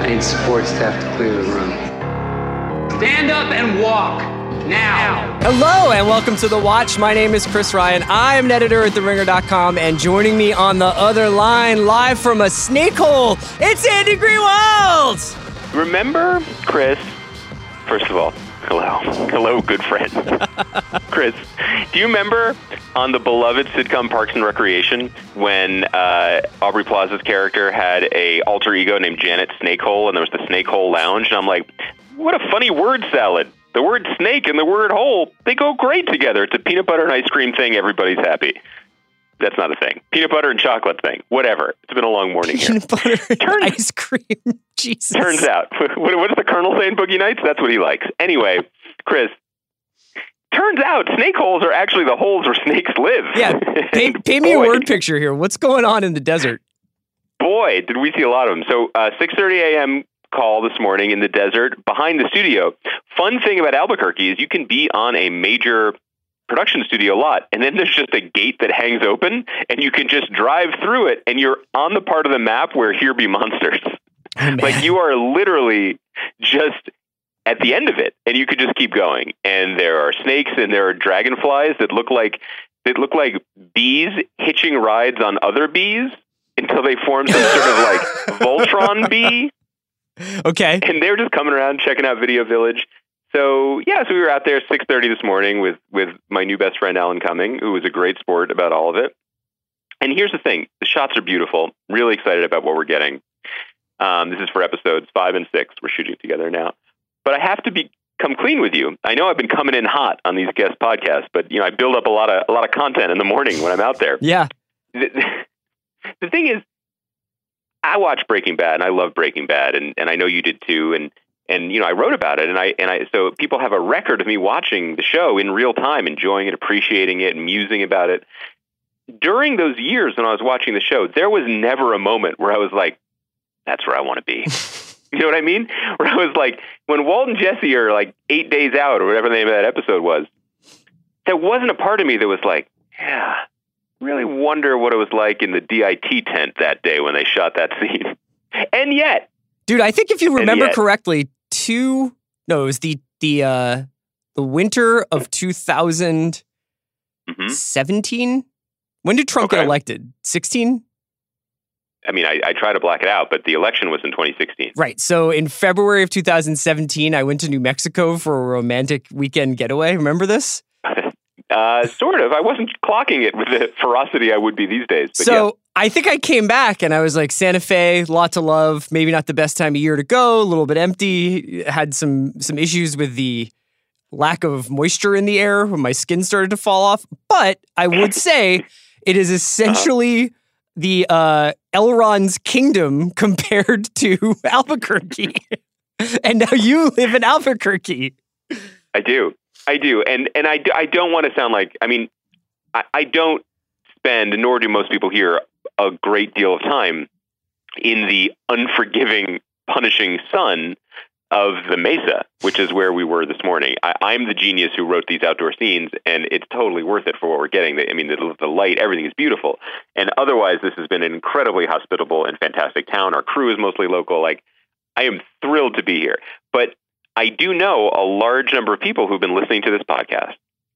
I need support staff to clear the room. Stand up and walk. Now. Hello and welcome to The Watch. My name is Chris Ryan. I am an editor at TheRinger.com, and joining me on the other line, live from a snake hole, it's Andy Greenwald. Remember, Chris? First of all, hello. Hello, good friend. Chris, do you remember on the beloved sitcom Parks and Recreation when uh, Aubrey Plaza's character had a alter ego named Janet Snakehole and there was the Snakehole Lounge? And I'm like, what a funny word salad. The word snake and the word hole, they go great together. It's a peanut butter and ice cream thing. Everybody's happy. That's not a thing. Peanut butter and chocolate thing. Whatever. It's been a long morning Peanut here. butter and Turns- ice cream. Jesus. Turns out. What, what does the Colonel say in Boogie Nights? That's what he likes. Anyway, Chris, turns out snake holes are actually the holes where snakes live. Yeah, pay, paint me a word picture here. What's going on in the desert? Boy, did we see a lot of them. So, uh, 6.30 a.m. call this morning in the desert behind the studio. Fun thing about Albuquerque is you can be on a major production studio a lot. And then there's just a gate that hangs open and you can just drive through it and you're on the part of the map where here be monsters. Oh, like you are literally just at the end of it and you could just keep going. And there are snakes and there are dragonflies that look like that look like bees hitching rides on other bees until they form some sort of like voltron bee. Okay. and they're just coming around checking out video village so yeah so we were out there 6.30 this morning with with my new best friend alan cumming who was a great sport about all of it and here's the thing the shots are beautiful really excited about what we're getting um, this is for episodes five and six we're shooting together now but i have to be come clean with you i know i've been coming in hot on these guest podcasts but you know i build up a lot of a lot of content in the morning when i'm out there Yeah. the, the thing is, I watch Breaking Bad and I love Breaking Bad, and, and I know you did too. And and you know I wrote about it, and I and I so people have a record of me watching the show in real time, enjoying it, appreciating it, musing about it. During those years when I was watching the show, there was never a moment where I was like, "That's where I want to be." you know what I mean? Where I was like, when Walt and Jesse are like eight days out, or whatever the name of that episode was, there wasn't a part of me that was like, "Yeah." really wonder what it was like in the DIT tent that day when they shot that scene. And yet, Dude, I think if you remember yet- correctly, two no, it was the the uh the winter of 2017. Mhm. When did Trump get elected? 16? I mean, I, I try to black it out, but the election was in 2016. Right. So in February of 2017, I went to New Mexico for a romantic weekend getaway. Remember this? Uh, sort of. I wasn't clocking it with the ferocity I would be these days. But so I think I came back and I was like, Santa Fe, lot to love. Maybe not the best time of year to go. A little bit empty. Had some some issues with the lack of moisture in the air when my skin started to fall off. But I would say it is essentially the uh, Elrond's kingdom compared to Albuquerque. and now you live in Albuquerque. I do. I do. And and I, I don't want to sound like, I mean, I, I don't spend, nor do most people here, a great deal of time in the unforgiving, punishing sun of the Mesa, which is where we were this morning. I, I'm the genius who wrote these outdoor scenes, and it's totally worth it for what we're getting. I mean, the, the light, everything is beautiful. And otherwise, this has been an incredibly hospitable and fantastic town. Our crew is mostly local. Like, I am thrilled to be here. But I do know a large number of people who've been listening to this podcast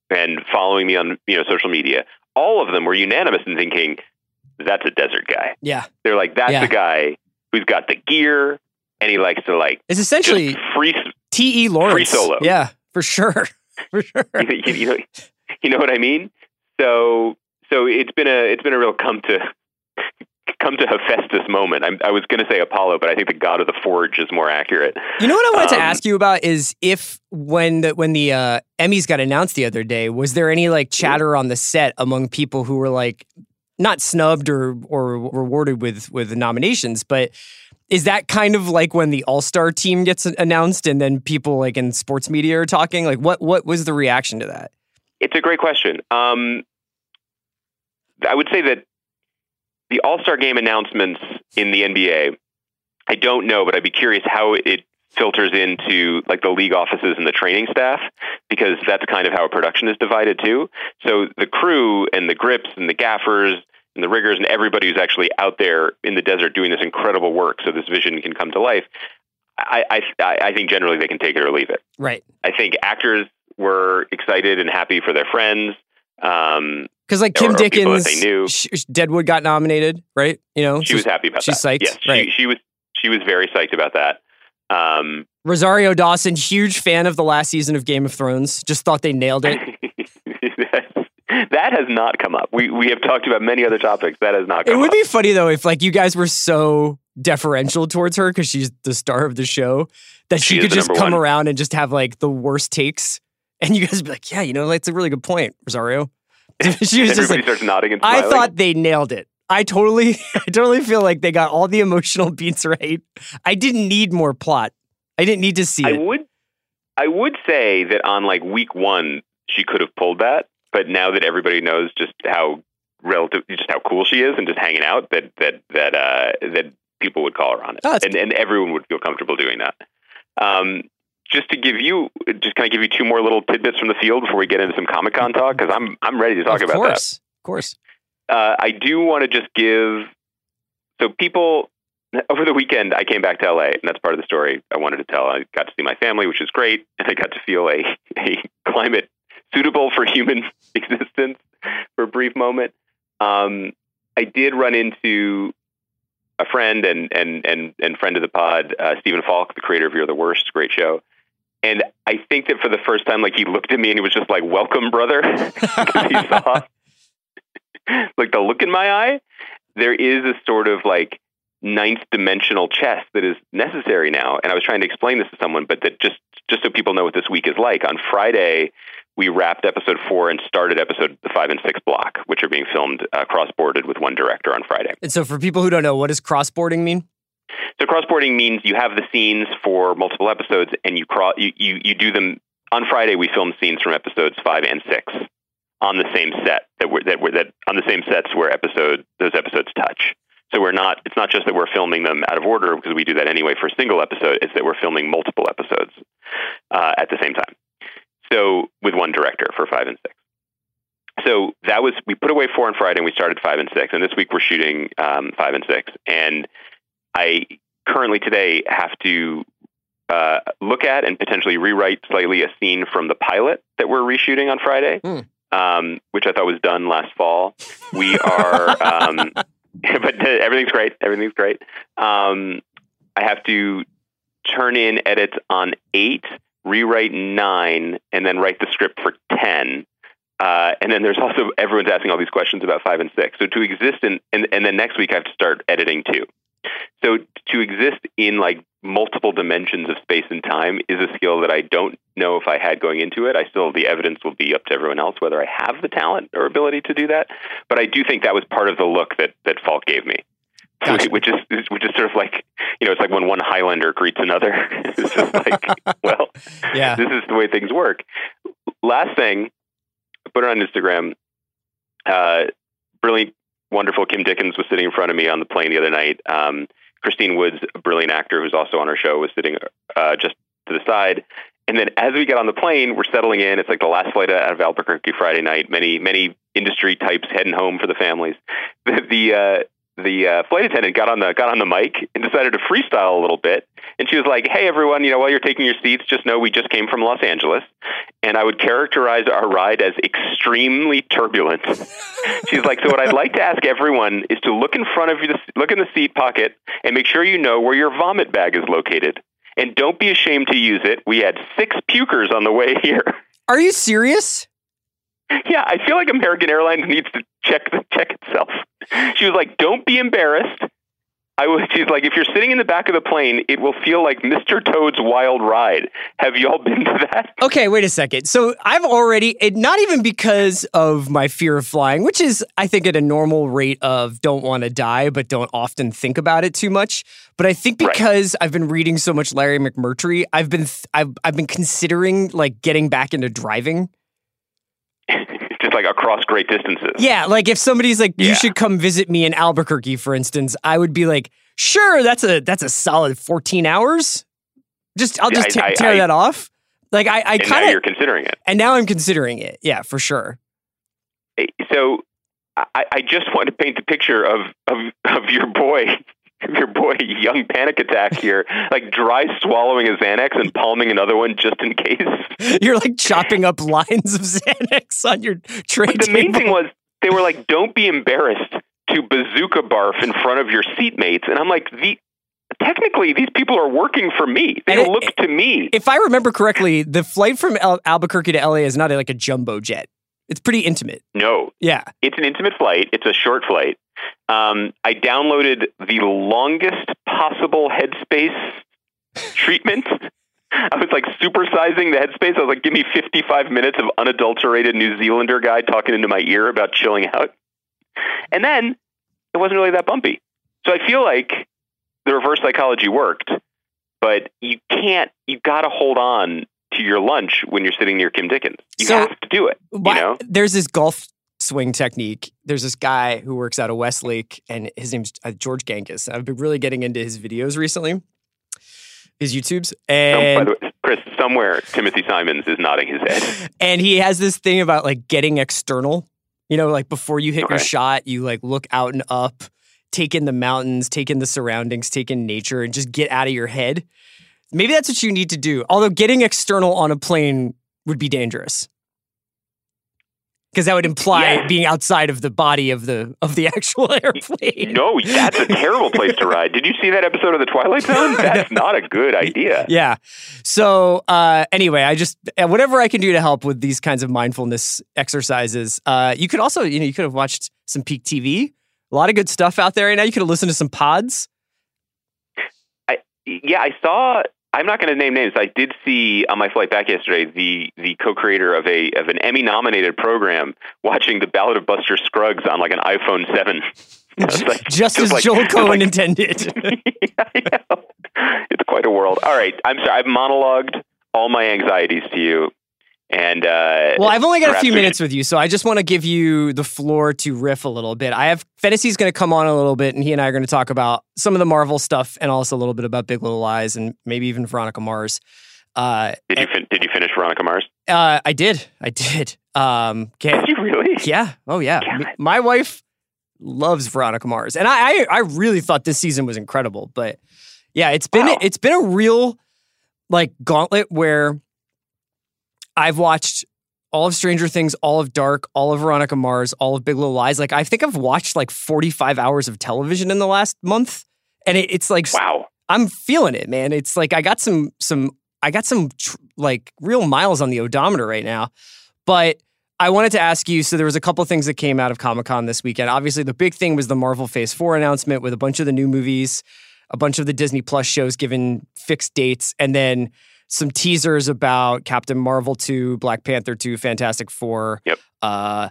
and following me on you know social media. All of them were unanimous in thinking that's a desert guy. Yeah. They're like, that's Yeah. the guy who's got the gear and he likes to like It's essentially free. T.E. Lawrence. free solo. Yeah, for sure. For sure. you, you know, you know what I mean? So so it's been a it's been a real come to come to Hephaestus moment. I'm, I was going to say Apollo, but I think the god of the forge is more accurate. You know what I wanted to Um, ask you about is if when the when the uh, Emmys got announced the other day, was there any like chatter on the set among people who were like not snubbed or or rewarded with with nominations, but is that kind of like when the All Star team gets announced and then people like in sports media are talking? Like what what was the reaction to that? It's a great question. Um, I would say that the All Star Game announcements in the NBA, I don't know, but I'd be curious how it filters into like the league offices and the training staff because that's kind of how production is divided too. So the crew and the grips and the gaffers and the riggers and everybody who's actually out there in the desert doing this incredible work so this vision can come to life. I, I, I think generally they can take it or leave it. Right. I think actors were excited and happy for their friends. Um, Because like Kim or Dickens, they knew. sh- sh- Deadwood got nominated, right? You know, she was happy about she's that. psyched, Yes, right. she, she was. She was very psyched about that. Um, Rosario Dawson, huge fan of the last season of Game of Thrones. Just thought they nailed it. that has not come up. We we have talked about many other topics. That has not come up. It would up. be funny though if like you guys were so deferential towards her because she's the star of the show that she, She could just come one. around and just have like the worst takes, and you guys would be like, "Yeah, you know, that's a really good point, Rosario." she was just like, starts nodding and "I thought they nailed it. I totally, I totally feel like they got all the emotional beats right. I didn't need more plot. I didn't need to see I it." would I would say that on like week one she could have pulled that, but now that everybody knows just how relative just how cool she is and just hanging out that that that uh that people would call her on it. Oh, and and everyone would feel comfortable doing that. Um just to give you, just kind of give you two more little tidbits from the field before we get into some Comic Con talk, because I'm I'm ready to talk of about that. Of course, of course. uh, I do want to just give so people over the weekend I came back to LA and that's part of the story I wanted to tell. I got to see my family, which is great, and I got to feel a, a climate suitable for human existence for a brief moment. Um, I did run into a friend and and and and friend of the pod, uh, Stephen Falk, the creator of You're the Worst, great show. And I think that for the first time, like he looked at me and he was just like, "Welcome, brother," 'Cause he saw like the look in my eye, there is a sort of like ninth dimensional chess that is necessary now. And I was trying to explain this to someone, but that just just so people know what this week is like. On Friday, we wrapped episode four and started episode five and six block, which are being filmed uh, cross-boarded with one director on Friday. And so, for people who don't know, what does crossboarding mean? So cross-boarding means you have the scenes for multiple episodes, and you cross you, you you do them on Friday. We film scenes from episodes five and six on the same set that we're, that we're, that on the same sets where episode those episodes touch. So we're not. It's not just that we're filming them out of order because we do that anyway for a single episode. It's that we're filming multiple episodes uh, at the same time. So with one director for five and six. So that was we put away four on Friday and we started five and six, and this week we're shooting um, five and six. And I currently today have to uh, look at and potentially rewrite slightly a scene from the pilot that we're reshooting on Friday, Hmm. um, which I thought was done last fall. We are, um, but everything's great. Everything's great. Um, I have to turn in edits on eight, rewrite nine, and then write the script for ten. Uh, and then there's also everyone's asking all these questions about five and six. So to exist in, and, and then next week I have to start editing too. So to exist in like multiple dimensions of space and time is a skill that I don't know if I had going into it. I still the evidence will be up to everyone else whether I have the talent or ability to do that. But I do think that was part of the look that that Falk gave me. Gotcha. Which is which is sort of like you know it's like when one Highlander greets another. it's just like well Yeah. this is the way things work. Last thing, I put it on Instagram. Uh, brilliant, wonderful Kim Dickens was sitting in front of me on the plane the other night. Um, Christine Woods, a brilliant actor who's also on our show, was sitting uh, just to the side. And then as we get on the plane, we're settling in. It's like the last flight out of Albuquerque Friday night. Many, many industry types heading home for the families. The, the uh, the uh, flight attendant got on the got on the mic and decided to freestyle a little bit. And she was like, "Hey, everyone! You know, while you're taking your seats, just know we just came from Los Angeles, and I would characterize our ride as extremely turbulent." She's like, "So what I'd like to ask everyone is to look in front of you, look in the seat pocket, and make sure you know where your vomit bag is located." And don't be ashamed to use it. We had six pukers on the way here. Are you serious? Yeah, I feel like American Airlines needs to check the check itself. She was like, "Don't be embarrassed." I was. She's like, "If you're sitting in the back of the plane, it will feel like Mr. Toad's Wild Ride." Have y'all been to that? Okay, wait a second. So I've already, it, not even because of my fear of flying, which is, I think, at a normal rate of don't want to die, but don't often think about it too much. But I think Right. because I've been reading so much Larry McMurtry, I've been, th- I've, I've been considering like getting back into driving. It's just like across great distances. Yeah, like if somebody's like, you Yeah. should come visit me in Albuquerque, for instance, I would be like, sure, that's a that's a solid 14 hours. Just I'll just I- I- tear I- that off. Like I, I and now kind you're considering it. and now I'm considering it. Yeah, for sure. Eh, so I, I just want to paint the picture of of, of your boy. Your boy, young panic attack here, like dry swallowing a Xanax and palming another one just in case. You're like chopping up lines of Xanax on your tray. But the main thing was they were like, "Don't be embarrassed to bazooka barf in front of your seatmates," and I'm like, "The technically these people are working for me. They it- look to me." if I remember correctly, the flight from Al- Albuquerque to LA is not like a jumbo jet. It's pretty intimate. No, Yeah. it's an intimate flight. It's a short flight. Um, I downloaded the longest possible headspace treatment. I was like supersizing the headspace. I was like, give me 55 minutes of unadulterated New Zealander guy talking into my ear about chilling out. And then it wasn't really that bumpy. So I feel like the reverse psychology worked, but you can't, You've got to hold on to your lunch when you're sitting near Kim Dickens. You So- have to do it. You know? There's this golf swing technique. There's this guy who works out of Westlake, and his name's uh, George Gankas. I've been really getting into his videos recently, his YouTubes, by and the way, Chris, somewhere Timothy Simons is nodding his head. and he has this thing about like getting external. You know, like before you hit your shot, you like look out and up, take in the mountains, take in the surroundings, take in nature, and just get out of your head. Maybe that's what you need to do. Although getting external on a plane would be dangerous. Because that would imply Yeah. being outside of the body of the of the actual airplane. No, that's a terrible place to ride. Did you see that episode of The Twilight Zone? That's not a good idea. Yeah. So uh, anyway, I just uh, whatever I can do to help with these kinds of mindfulness exercises. Uh, you could also, you know, you could have watched some Peak TV. A lot of good stuff out there right now. You could have listened to some pods. Yeah, I saw. I'm not going to name names. I did see on my flight back yesterday the the co-creator of a of an Emmy-nominated program watching the Ballad of Buster Scruggs on like an iPhone seven. Like- just as like- Joel Coen like- intended. Yeah. It's quite a world. All right, I'm sorry. I've monologued all my anxieties to you, and uh, well, I've only got a few minutes with you, so I just want to give you the floor to riff a little bit. I have Fennessey's going to come on a little bit, and he and I are going to talk about some of the Marvel stuff and also a little bit about Big Little Lies and maybe even Veronica Mars. Uh, Did you fin- did you finish Veronica Mars? uh, I did, I did. Um, Did you really? Yeah. Oh, yeah. God. My wife loves Veronica Mars, and I, I, I really thought this season was incredible. But yeah, it's been Wow. it's been a real like gauntlet where I've watched all of Stranger Things, all of Dark, all of Veronica Mars, all of Big Little Lies. Like I think I've watched like forty five hours of television in the last month, and it, it's like Wow. I'm feeling it, man. It's like I got some some I got some tr- like real miles on the odometer right now. But I wanted to ask you. So there was a couple things that came out of Comic Con this weekend. Obviously, the big thing was the Marvel Phase Four announcement with a bunch of the new movies, a bunch of the Disney Plus shows given fixed dates, and then some teasers about Captain Marvel two, Black Panther two, Fantastic Four, Yep. uh,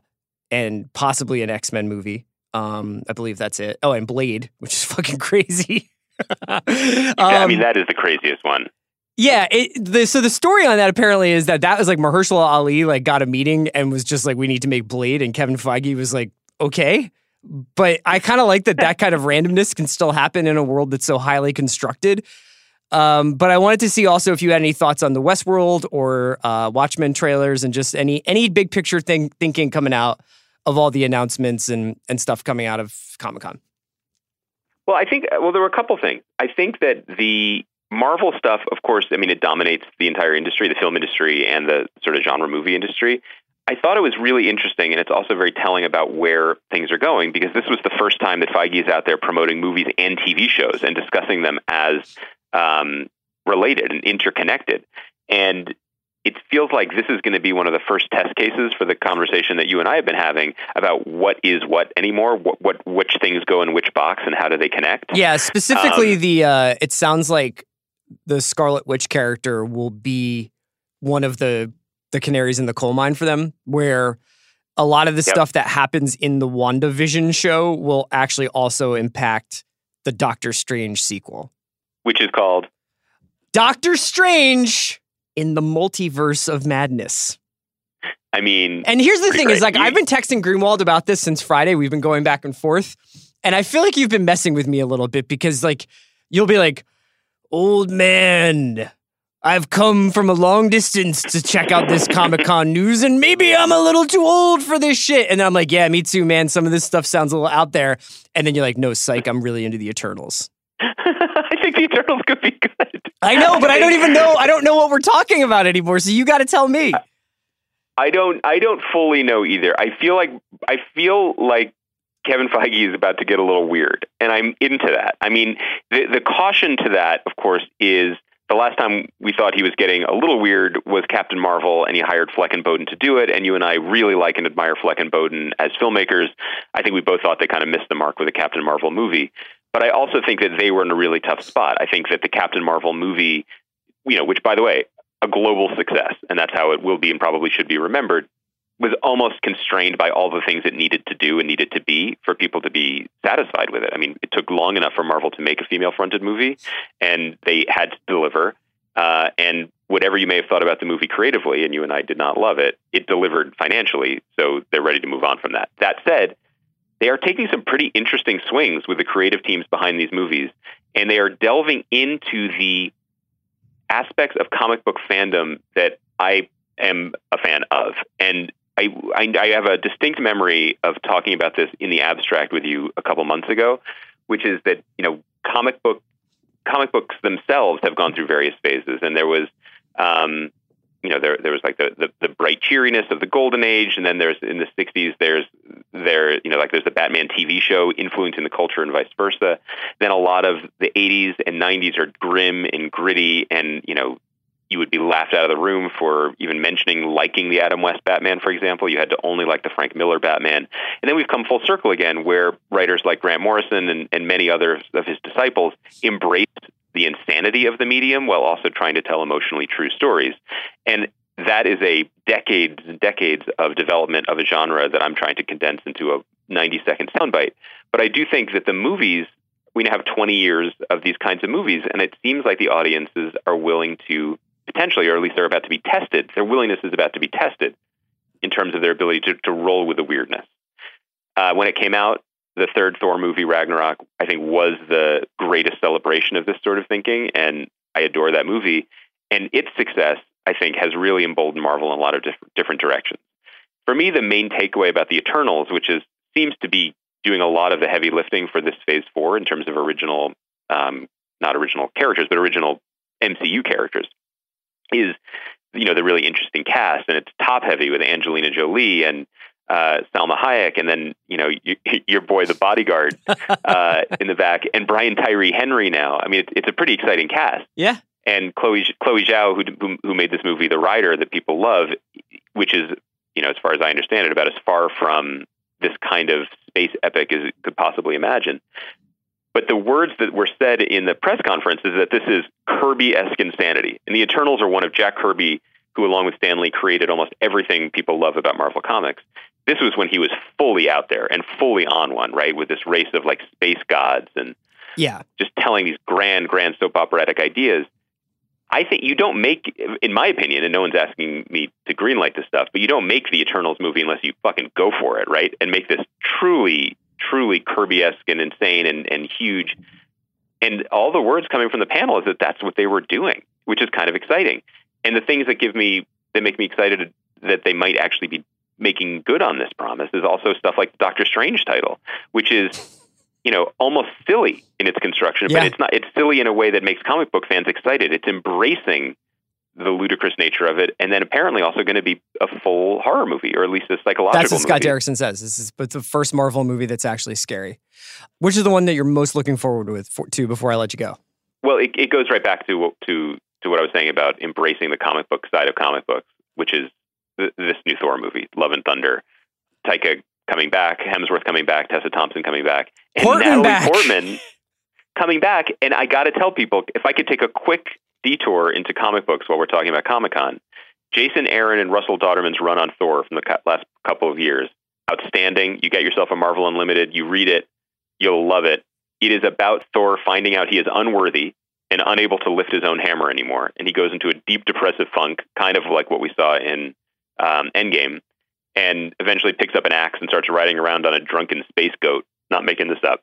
and possibly an X Men movie. Um, I believe that's it. Oh, and Blade, which is fucking crazy. I mean, Um, that is the craziest one. yeah. It, the, so the story on that apparently is that that was like Mahershala Ali like got a meeting and was just like, we need to make Blade, and Kevin Feige was like, okay. But I kind of like that that kind of randomness can still happen in a world that's so highly constructed. Um, but I wanted to see also if you had any thoughts on the Westworld or uh, Watchmen trailers and just any any big picture thing thinking coming out of all the announcements and and stuff coming out of Comic Con. Well, I think well, there were a couple things. I think that the Marvel stuff, of course, I mean, it dominates the entire industry, the film industry, and the sort of genre movie industry. I thought it was really interesting, and it's also very telling about where things are going because this was the first time that Feige is out there promoting movies and TV shows and discussing them as um, related and interconnected. And it feels like this is going to be one of the first test cases for the conversation that you and I have been having about what is what anymore, what, what which things go in which box, and how do they connect. Yeah, specifically Um, the uh it sounds like the Scarlet Witch character will be one of the the canaries in the coal mine for them where a lot of the Yep. stuff that happens in the WandaVision show will actually also impact the Doctor Strange sequel. Which is called Doctor Strange in the multiverse of madness. I mean, And here's the thing is like I've been texting Greenwald about this since Friday. We've been going back and forth. And I feel like you've been messing with me a little bit because like you'll be like, "Old man, I've come from a long distance to check out this Comic Con news, and maybe I'm a little too old for this shit. And I'm like, yeah, me too, man. Some of this stuff sounds a little out there. And then you're like, no, psych, I'm really into the Eternals. Eternals could be good. I know, but I don't even know. I don't know what we're talking about anymore. So you got to tell me. I don't. I don't fully know either. I feel like I feel like Kevin Feige is about to get a little weird, and I'm into that. I mean, the the caution to that, of course, is the last time we thought he was getting a little weird was Captain Marvel, and he hired Fleck and Boden to do it. And you and I really like and admire Fleck and Boden as filmmakers. I think we both thought they kind of missed the mark with the Captain Marvel movie. But I also think that they were in a really tough spot. I think that the Captain Marvel movie, you know, which by the way, a global success, and that's how it will be and probably should be remembered, was almost constrained by all the things it needed to do and needed to be for people to be satisfied with it. I mean, it took long enough for Marvel to make a female fronted movie, and they had to deliver. Uh, and whatever you may have thought about the movie creatively, and you and I did not love it, it delivered financially, so they're ready to move on from that. That said, they are taking some pretty interesting swings with the creative teams behind these movies, and they are delving into the aspects of comic book fandom that I am a fan of. And I, I, I have a distinct memory of talking about this in the abstract with you a couple months ago, which is that you know comic book comic books themselves have gone through various phases, and there was um, you know there there was like the, the, the bright cheeriness of the golden age, and then there's in the '60s there's there you know like there's the Batman TV show influencing the culture and vice versa. Then a lot of the '80s and '90s are grim and gritty, and you know you would be laughed out of the room for even mentioning liking the Adam West Batman, for example. You had to only like the Frank Miller Batman. And then we've come full circle again, where writers like Grant Morrison and, and many others of his disciples embraced the insanity of the medium while also trying to tell emotionally true stories. And that is a decades and decades of development of a genre that I'm trying to condense into a 90 second soundbite. But I do think that the movies, we now have 20 years of these kinds of movies, and it seems like the audiences are willing to potentially, or at least they're about to be tested, their willingness is about to be tested in terms of their ability to, to roll with the weirdness. Uh, when it came out, the third Thor movie, Ragnarok, I think was the greatest celebration of this sort of thinking, and I adore that movie. And its success, I think, has really emboldened Marvel in a lot of diff- different directions. For me, the main takeaway about the Eternals, which is seems to be doing a lot of the heavy lifting for this Phase Four in terms of original, um, not original characters, but original MCU characters, is you know the really interesting cast, and it's top heavy with Angelina Jolie and uh, Salma Hayek, and then you know you, your boy, the bodyguard, uh, in the back, and Brian Tyree Henry. Now, I mean, it's, it's a pretty exciting cast. Yeah. And Chloe Chloe Zhao, who, who made this movie, The Rider, that people love, which is you know as far as I understand it, about as far from this kind of space epic as it could possibly imagine. But the words that were said in the press conference is that this is Kirby-esque insanity, and the Eternals are one of Jack Kirby who, along with Stan Lee, created almost everything people love about Marvel Comics this was when he was fully out there and fully on one, right? With this race of like space gods and yeah, just telling these grand, grand soap operatic ideas. I think you don't make, in my opinion, and no one's asking me to greenlight this stuff, but you don't make the Eternals movie unless you fucking go for it, right? And make this truly, truly Kirby-esque and insane and, and huge. And all the words coming from the panel is that that's what they were doing, which is kind of exciting. And the things that give me, that make me excited that they might actually be making good on this promise is also stuff like the Doctor Strange title, which is you know almost silly in its construction, Yeah. but it's not. It's silly in a way that makes comic book fans excited. It's embracing the ludicrous nature of it, and then apparently also going to be a full horror movie, or at least a psychological. Movie. That's what Scott movie. Derrickson says. This is but the first Marvel movie that's actually scary. Which is the one that you're most looking forward with for, to before I let you go? Well, it, it goes right back to to to what I was saying about embracing the comic book side of comic books, which is th- this new Thor movie, Love and Thunder. Taika coming back, Hemsworth coming back, Tessa Thompson coming back, and Portman Natalie back. Portman coming back. And I got to tell people, if I could take a quick detour into comic books while we're talking about Comic Con, Jason Aaron and Russell Dauterman's run on Thor from the last couple of years, outstanding. You get yourself a Marvel Unlimited, you read it, you'll love it. It is about Thor finding out he is unworthy and unable to lift his own hammer anymore. And he goes into a deep depressive funk, kind of like what we saw in um, Endgame, and eventually picks up an axe and starts riding around on a drunken space goat. Not making this up.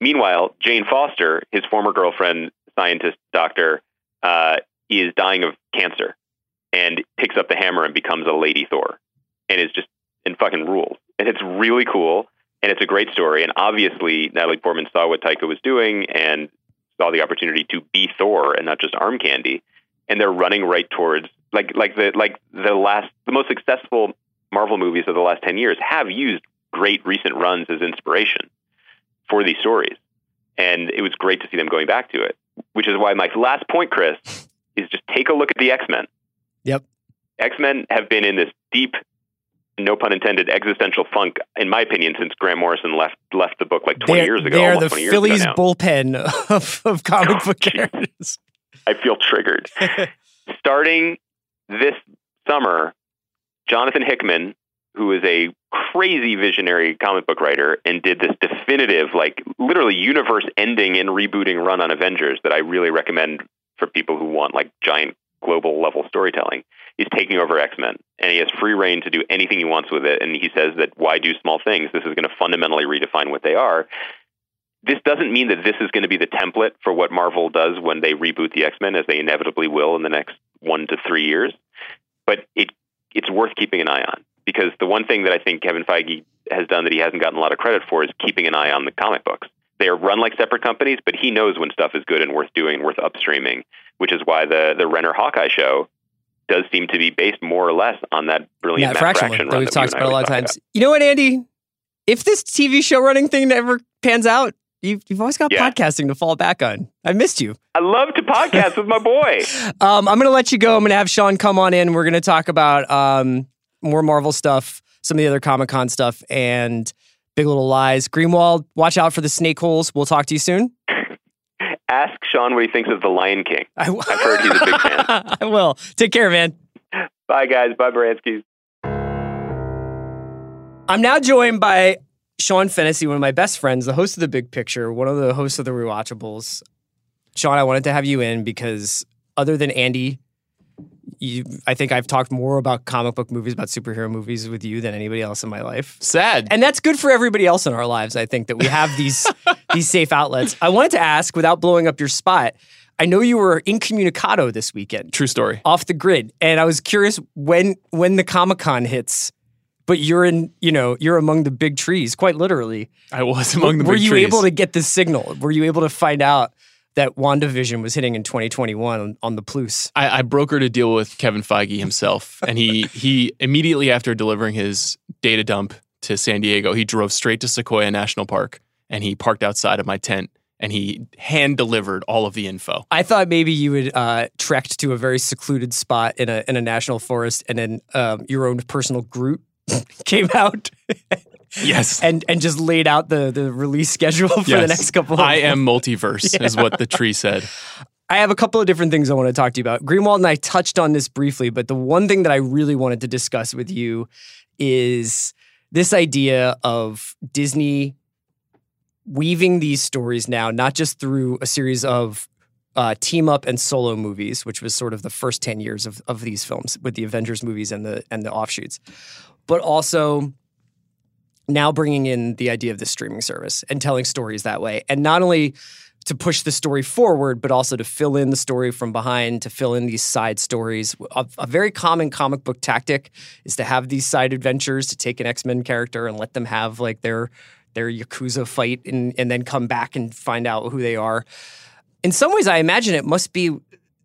Meanwhile, Jane Foster, his former girlfriend, scientist, doctor, uh, is dying of cancer and picks up the hammer and becomes a lady Thor and is just and fucking rules. And it's really cool and it's a great story. And obviously, Natalie Portman saw what Taika was doing and saw the opportunity to be Thor and not just arm candy. And they're running right towards like like the like the last the most successful Marvel movies of the last ten years have used great recent runs as inspiration for these stories. And it was great to see them going back to it. Which is why my last point, Chris, is just take a look at the X Men. Yep. X Men have been in this deep no pun intended, existential funk, in my opinion, since Grant Morrison left left the book like 20 they're, years ago. They're the Phillies bullpen of, of comic Oh, book geez. characters. I feel triggered. Starting this summer, Jonathan Hickman, who is a crazy visionary comic book writer and did this definitive, like literally universe ending and rebooting run on Avengers that I really recommend for people who want like giant global level storytelling. He's taking over X Men and he has free reign to do anything he wants with it. And he says that why do small things? This is going to fundamentally redefine what they are. This doesn't mean that this is going to be the template for what Marvel does when they reboot the X Men, as they inevitably will in the next one to three years. But it it's worth keeping an eye on because the one thing that I think Kevin Feige has done that he hasn't gotten a lot of credit for is keeping an eye on the comic books. They are run like separate companies, but he knows when stuff is good and worth doing and worth upstreaming, which is why the the Renner Hawkeye show does seem to be based more or less on that brilliant Matt Fraction, Fraction that we've that talked about a lot of times. You know what, Andy? If this TV show running thing never pans out, you've, you've always got Yeah. podcasting to fall back on. I missed you. I love to podcast with my boy. Um, I'm going to let you go. I'm going to have Sean come on in. We're going to talk about um, more Marvel stuff, some of the other Comic Con stuff, and Big Little Lies. Greenwald, watch out for the snake holes. We'll talk to you soon. Ask Sean what he thinks of The Lion King. I w- I've heard he's a big fan. I will. Take care, man. Bye, guys. Bye, Baranskis. I'm now joined by Sean Fennessey, one of my best friends, the host of The Big Picture, one of the hosts of The Rewatchables. Sean, I wanted to have you in because other than Andy, you, I think I've talked more about comic book movies, about superhero movies with you than anybody else in my life. Sad. And that's good for everybody else in our lives, I think, that we have these these safe outlets. I wanted to ask, without blowing up your spot, I know you were incommunicado this weekend, True story. off the grid, and I was curious when when the Comic Con hits, but you're in, you know, you're among the big trees, quite literally. I was among the big trees. Were you trees. able to get the signal? Were you able to find out that WandaVision was hitting in 2021 on, on the Plus? I, I brokered a deal with Kevin Feige himself, and he he immediately after delivering his data dump to San Diego, he drove straight to Sequoia National Park and he parked outside of my tent and he hand delivered all of the info. I thought maybe you would uh, trekked to a very secluded spot in a in a national forest, and then um, your own personal Groot came out Yes. and and just laid out the the release schedule for the next couple. of I am multiverse, is what the tree said. I have a couple of different things I want to talk to you about. Greenwald and I touched on this briefly, but the one thing that I really wanted to discuss with you is this idea of Disney weaving these stories now, not just through a series of uh, team up and solo movies, which was sort of the first 10 years of, of these films with the Avengers movies and the and the offshoots, but also now bringing in the idea of the streaming service and telling stories that way. And not only to push the story forward, but also to fill in the story from behind, to fill in these side stories. A, a very common comic book tactic is to have these side adventures, to take an X Men character and let them have like their their yakuza fight, and and then come back and find out who they are. In some ways, I imagine it must be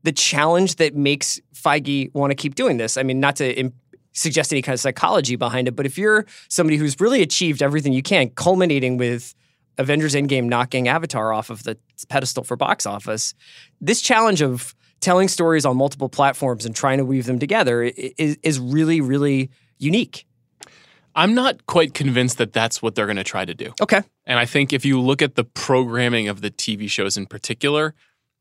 the challenge that makes Feige want to keep doing this. I mean, not to im- suggest any kind of psychology behind it, but if you're somebody who's really achieved everything you can, culminating with Avengers Endgame knocking Avatar off of the pedestal for box office, this challenge of telling stories on multiple platforms and trying to weave them together is, is really, really unique. I'm not quite convinced that that's what they're going to try to do. Okay. And I think if you look at the programming of the TV shows in particular,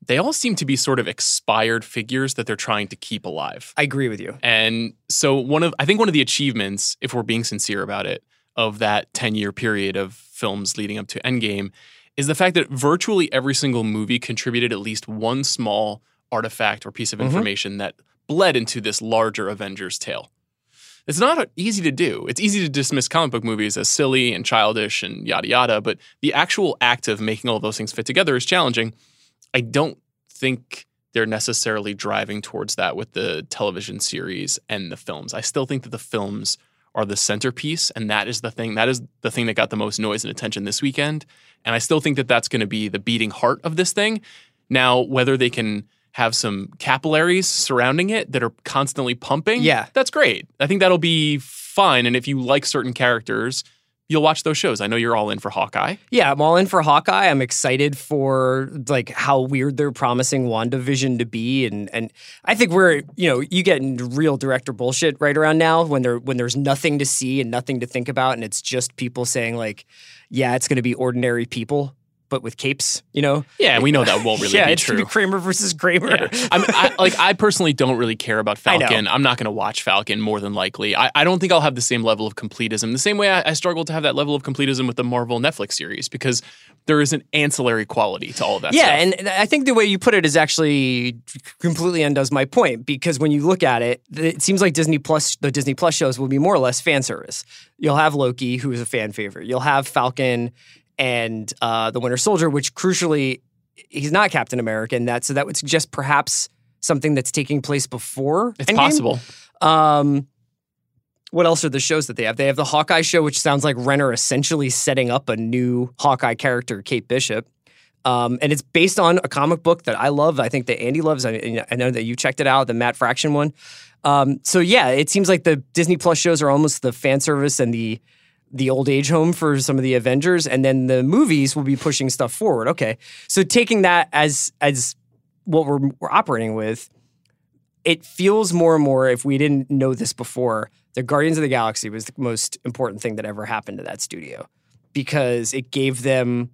they all seem to be sort of expired figures that they're trying to keep alive. I agree with you. And so one of I think one of the achievements, if we're being sincere about it, of that 10-year period of films leading up to Endgame is the fact that virtually every single movie contributed at least one small artifact or piece of Mhm. information that bled into this larger Avengers tale. It's not easy to do. It's easy to dismiss comic book movies as silly and childish and yada yada, but the actual act of making all those things fit together is challenging. I don't think they're necessarily driving towards that with the television series and the films. I still think that the films are the centerpiece, and that is the thing. That is the thing that got the most noise and attention this weekend. And I still think that that's going to be the beating heart of this thing. Now, whether they can have some capillaries surrounding it that are constantly pumping, Yeah. that's great. I think that'll be fine. And if you like certain characters, you'll watch those shows. I know you're all in for Hawkeye. Yeah, I'm all in for Hawkeye. I'm excited for like how weird they're promising WandaVision to be, and and I think we're you know you get into real director bullshit right around now when there when there's nothing to see and nothing to think about, and it's just people saying like, yeah, it's going to be ordinary people but with capes, you know. Yeah, we know that won't really yeah, be true. be Kramer versus Kramer. Yeah. I'm, I, like I personally don't really care about Falcon. I'm not going to watch Falcon more than likely. I, I don't think I'll have the same level of completism. The same way I, I struggle to have that level of completism with the Marvel Netflix series because there is an ancillary quality to all of that. Yeah, stuff. and and I think the way you put it is actually completely undoes my point because when you look at it, it seems like Disney Plus, the Disney Plus shows will be more or less fan service. You'll have Loki, who is a fan favorite. You'll have Falcon and uh, the Winter Soldier, which crucially, he's not Captain America, and that so that would suggest perhaps something that's taking place before. it's Endgame. possible. Um, what else are the shows that they have? They have the Hawkeye show, which sounds like Renner essentially setting up a new Hawkeye character, Kate Bishop. Um, and it's based on a comic book that I love. I think that Andy loves. I, I know that you checked it out, the Matt Fraction one. Um, so yeah, it seems like the Disney Plus shows are almost the fan service and the the old age home for some of the Avengers, and then the movies will be pushing stuff forward. Okay, so taking that as as what we're, we're operating with, it feels more and more, if we didn't know this before, the Guardians of the Galaxy was the most important thing that ever happened to that studio because it gave them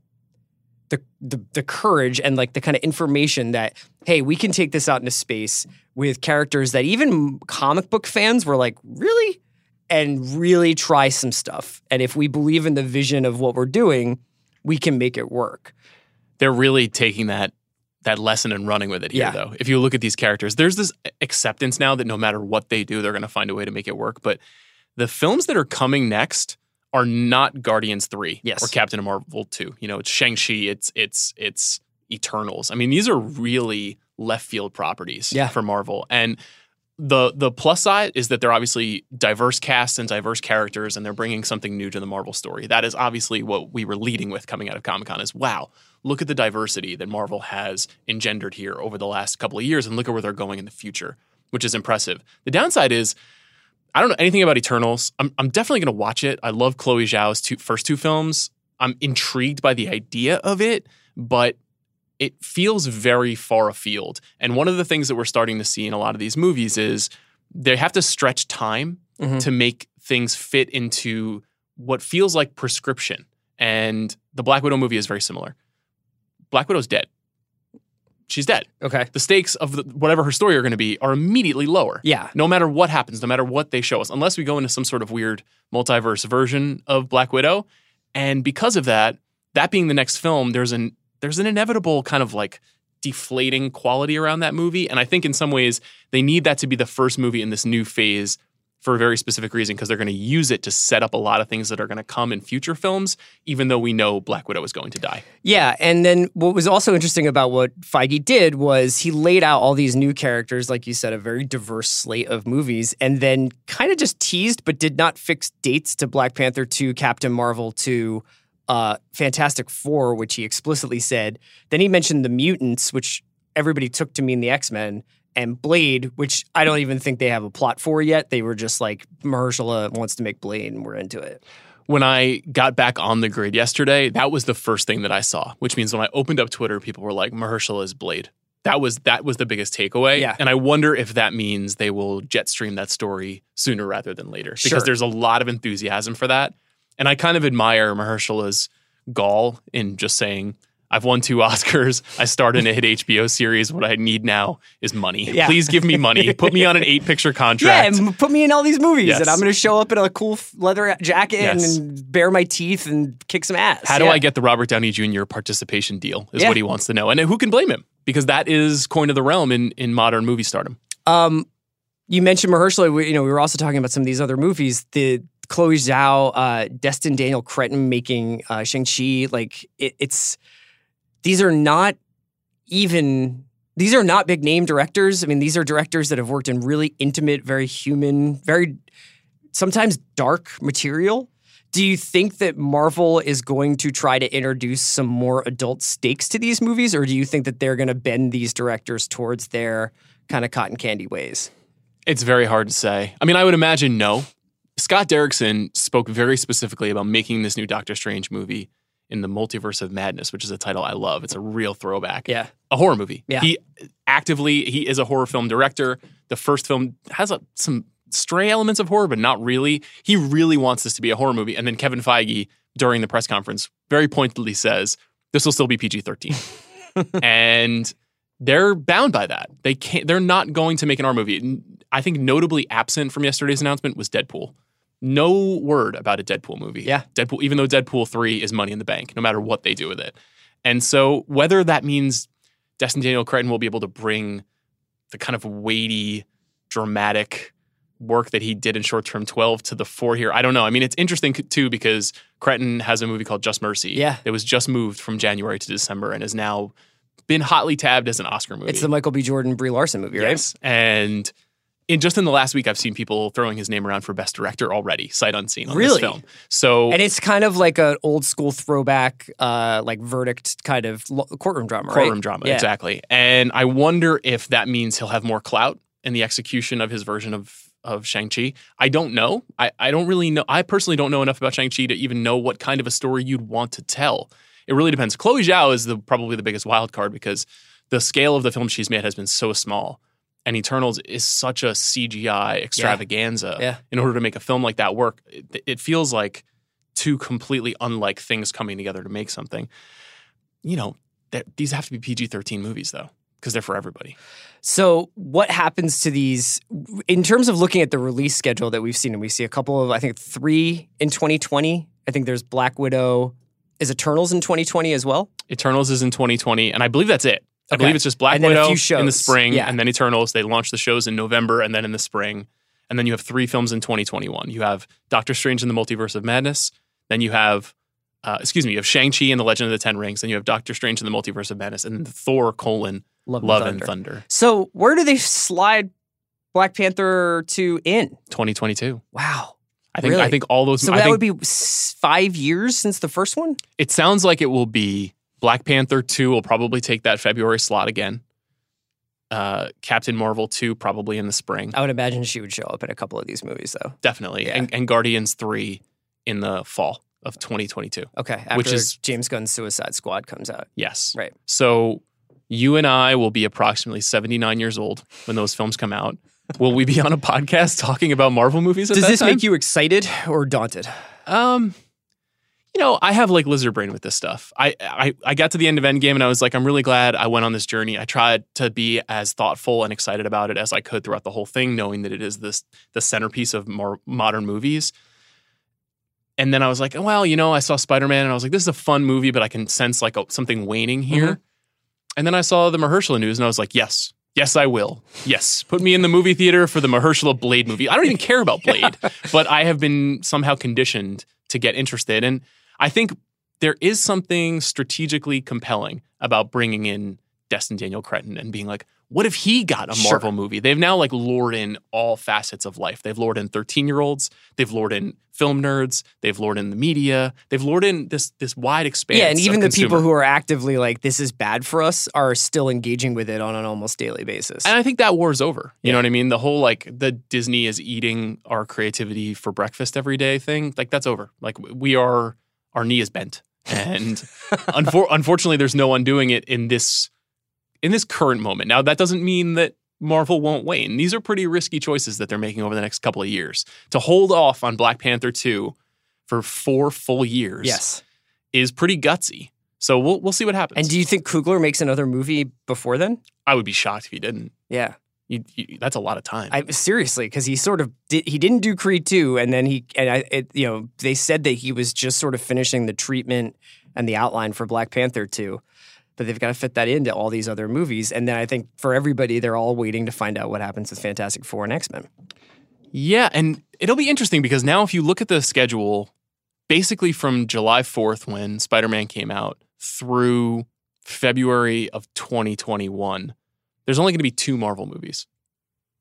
the, the the courage and like the kind of information that hey, we can take this out into space with characters that even comic book fans were like, really? And really try some stuff. And if we believe in the vision of what we're doing, we can make it work. They're really taking that that lesson and running with it here, Yeah. though. If you look at these characters, there's this acceptance now that no matter what they do, they're going to find a way to make it work. But the films that are coming next are not Guardians three Yes. or Captain Marvel two. You know, it's Shang Chi, it's it's it's Eternals. I mean, these are really left field properties Yeah. for Marvel, and the the plus side is that they're obviously diverse casts and diverse characters, and they're bringing something new to the Marvel story. That is obviously what we were leading with coming out of Comic Con. Is wow, look at the diversity that Marvel has engendered here over the last couple of years, and look at where they're going in the future, which is impressive. The downside is. I don't know anything about Eternals. I'm, I'm definitely going to watch it. I love Chloe Zhao's two, first two films. I'm intrigued by the idea of it, but it feels very far afield. And one of the things that we're starting to see in a lot of these movies is they have to stretch time Mhm. to make things fit into what feels like prescription. And the Black Widow movie is very similar. Black Widow's dead. She's dead. Okay. The stakes of the, whatever her story are going to be are immediately lower Yeah. no matter what happens, no matter what they show us, unless we go into some sort of weird multiverse version of Black Widow. And because of that, that being the next film, there's an there's an inevitable kind of like deflating quality around that movie. And I think in some ways they need that to be the first movie in this new phase for a very specific reason, because they're going to use it to set up a lot of things that are going to come in future films, even though we know Black Widow is going to die. Yeah, and then what was also interesting about what Feige did was he laid out all these new characters, like you said, a very diverse slate of movies, and then kind of just teased but did not fix dates to Black Panther to Captain Marvel to uh, Fantastic Four, which he explicitly said. Then he mentioned the mutants, which everybody took to mean the X Men. And Blade, which I don't even think they have a plot for yet. They were just like Mahershala wants to make Blade, and we're into it. when I got back on the grid yesterday, that was the first thing that I saw, which means when I opened up Twitter, people were like, Mahershala is Blade. That was that was the biggest takeaway. Yeah. And I wonder if that means they will jet stream that story sooner rather than later. Sure. Because there's a lot of enthusiasm for that. And I kind of admire Mahershala's gall in just saying, I've won two Oscars. I starred in a hit HBO series. What I need now is money. Yeah. Please give me money. Put me on an eight picture Yeah, contract. and put me in all these movies, Yes. and I'm going to show up in a cool leather jacket Yes. and bare my teeth and kick some ass. How do Yeah. I get the Robert Downey Jr. participation deal? Is Yeah. what he wants to know. And who can blame him? Because that is coin of the realm in, in modern movie stardom. Um, you mentioned Mahershala. We, you know, we were also talking about some of these other movies. The Chloe Zhao, uh, Destin Daniel Cretton making uh, Shang Chi. Like it, it's these are not even. these are not big name directors. I mean, these are directors that have worked in really intimate, very human, very sometimes dark material. Do you think that Marvel is going to try to introduce some more adult stakes to these movies, or do you think that they're going to bend these directors towards their kind of cotton candy ways? It's very hard to say. I mean, I would imagine no. Scott Derrickson spoke very specifically about making this new Doctor Strange movie in the Multiverse of Madness, which is a title I love. It's a real throwback. Yeah. A horror movie. Yeah. He actively he is a horror film director. The first film has a, some stray elements of horror, but not really. He really wants this to be a horror movie. And then Kevin Feige, during the press conference, very pointedly says, this will still be PG 13. and they're bound by that. They can't, they're not going to make an R movie. I think notably absent from yesterday's announcement was Deadpool. No word about a Deadpool movie. Yeah. Deadpool, even though Deadpool 3 is money in the bank, no matter what they do with it. And so whether that means Destin Daniel Cretton will be able to bring the kind of weighty, dramatic work that he did in short term 12 to the fore here. I don't know. I mean, it's interesting too because Cretton has a movie called Just Mercy. Yeah. It was just moved from January to December and has now been hotly tabbed as an Oscar movie. It's the Michael B. Jordan, Brie Larson movie, right? Yes. And in just in the last week, I've seen people throwing his name around for Best Director already, sight unseen on Really? this film. So And it's kind of like an old school throwback, uh, like verdict kind of courtroom drama, right? courtroom drama, Yeah. exactly. And I wonder if that means he'll have more clout in the execution of his version of of Shang-Chi. I don't know. I, I don't really know. I personally don't know enough about Shang-Chi to even know what kind of a story you'd want to tell. It really depends. Chloe Zhao is the probably the biggest wild card because the scale of the film she's made has been so small. And Eternals is such a CGI extravaganza. Yeah. In order to make a film like that work, it, it feels like two completely unlike things coming together to make something. You know, these have to be PG 13 movies, though, because they're for everybody. So, what happens to these in terms of looking at the release schedule that we've seen? And we see a couple of, I think, three in 2020. I think there's Black Widow. Is Eternals in 2020 as well? Eternals is in 2020, and I believe that's it. I Okay. believe it's just Black Widow in the spring, Yeah. and then Eternals. They launch the shows in November and then in the spring. And then you have three films in 2021. You have Doctor Strange in the Multiverse of Madness. Then you have, uh, excuse me, you have Shang-Chi and the Legend of the Ten Rings. Then you have Doctor Strange in the Multiverse of Madness. And then Thor, colon, Love, Love and and Thunder. Thunder, So, where do they slide Black Panther 2 in? 2022. Wow. I think Really? I think all those. So I that think would be five years since the first one? it sounds like it will be Black Panther 2 will probably take that February slot again. Uh, Captain Marvel 2 probably in the spring. I would imagine she would show up in a couple of these movies, though. Definitely. Yeah. And, and Guardians 3 in the fall of 2022. Okay. After Which is- James Gunn's Suicide Squad comes out. Yes. Right. So you and I will be approximately 79 years old when those films come out. Will we be on a podcast talking about Marvel movies at Does that this time? make you excited or daunted? Um, you know, I have like lizard brain with this stuff. I, I I got to the end of Endgame and I was like, I'm really glad I went on this journey. I tried to be as thoughtful and excited about it as I could throughout the whole thing, knowing that it is this the centerpiece of more modern movies. And then I was like, well, you know, I saw Spider Man and I was like, this is a fun movie, but I can sense like a, something waning here. Mm-hmm. And then I saw the Mahershala news and I was like, yes, yes, I will. Yes, put me in the movie theater for the Mahershala Blade movie. I don't even care about Blade, but I have been somehow conditioned to get interested. And I think there is something strategically compelling about bringing in Destin Daniel Cretton and being like, what if he got a Sure. Marvel movie? They've now like lured in all facets of life. They've lured in 13 year olds. They've lured in film nerds. They've lured in the media. They've lured in this this wide expanse. yeah, and even the people who are actively like, this is bad for us, are still engaging with it on an almost daily basis. And I think that war's over. You Yeah. know what I mean? The whole like the Disney is eating our creativity for breakfast every day thing, like that's over. Like we are, our knee is bent, and unfor- unfortunately, there's no undoing it in this in this current moment. Now that doesn't mean that Marvel won't wane. These are pretty risky choices that they're making over the next couple of years. To hold off on Black Panther two for four full years, yes. is pretty gutsy. So we'll we'll see what happens. And do you think Coogler makes another movie before then? I would be shocked if he didn't. Yeah. You, you, that's a lot of time. I seriously because he sort of did, he didn't do Creed two, and then he and I it, you know they said that he was just sort of finishing the treatment and the outline for Black Panther two, but they've got to fit that into all these other movies, and then I think for everybody they're all waiting to find out what happens with Fantastic Four and X Men. Yeah, and it'll be interesting because now if you look at the schedule, basically from July 4th when Spider-Man came out through February of 2021, there's only going to be two Marvel movies.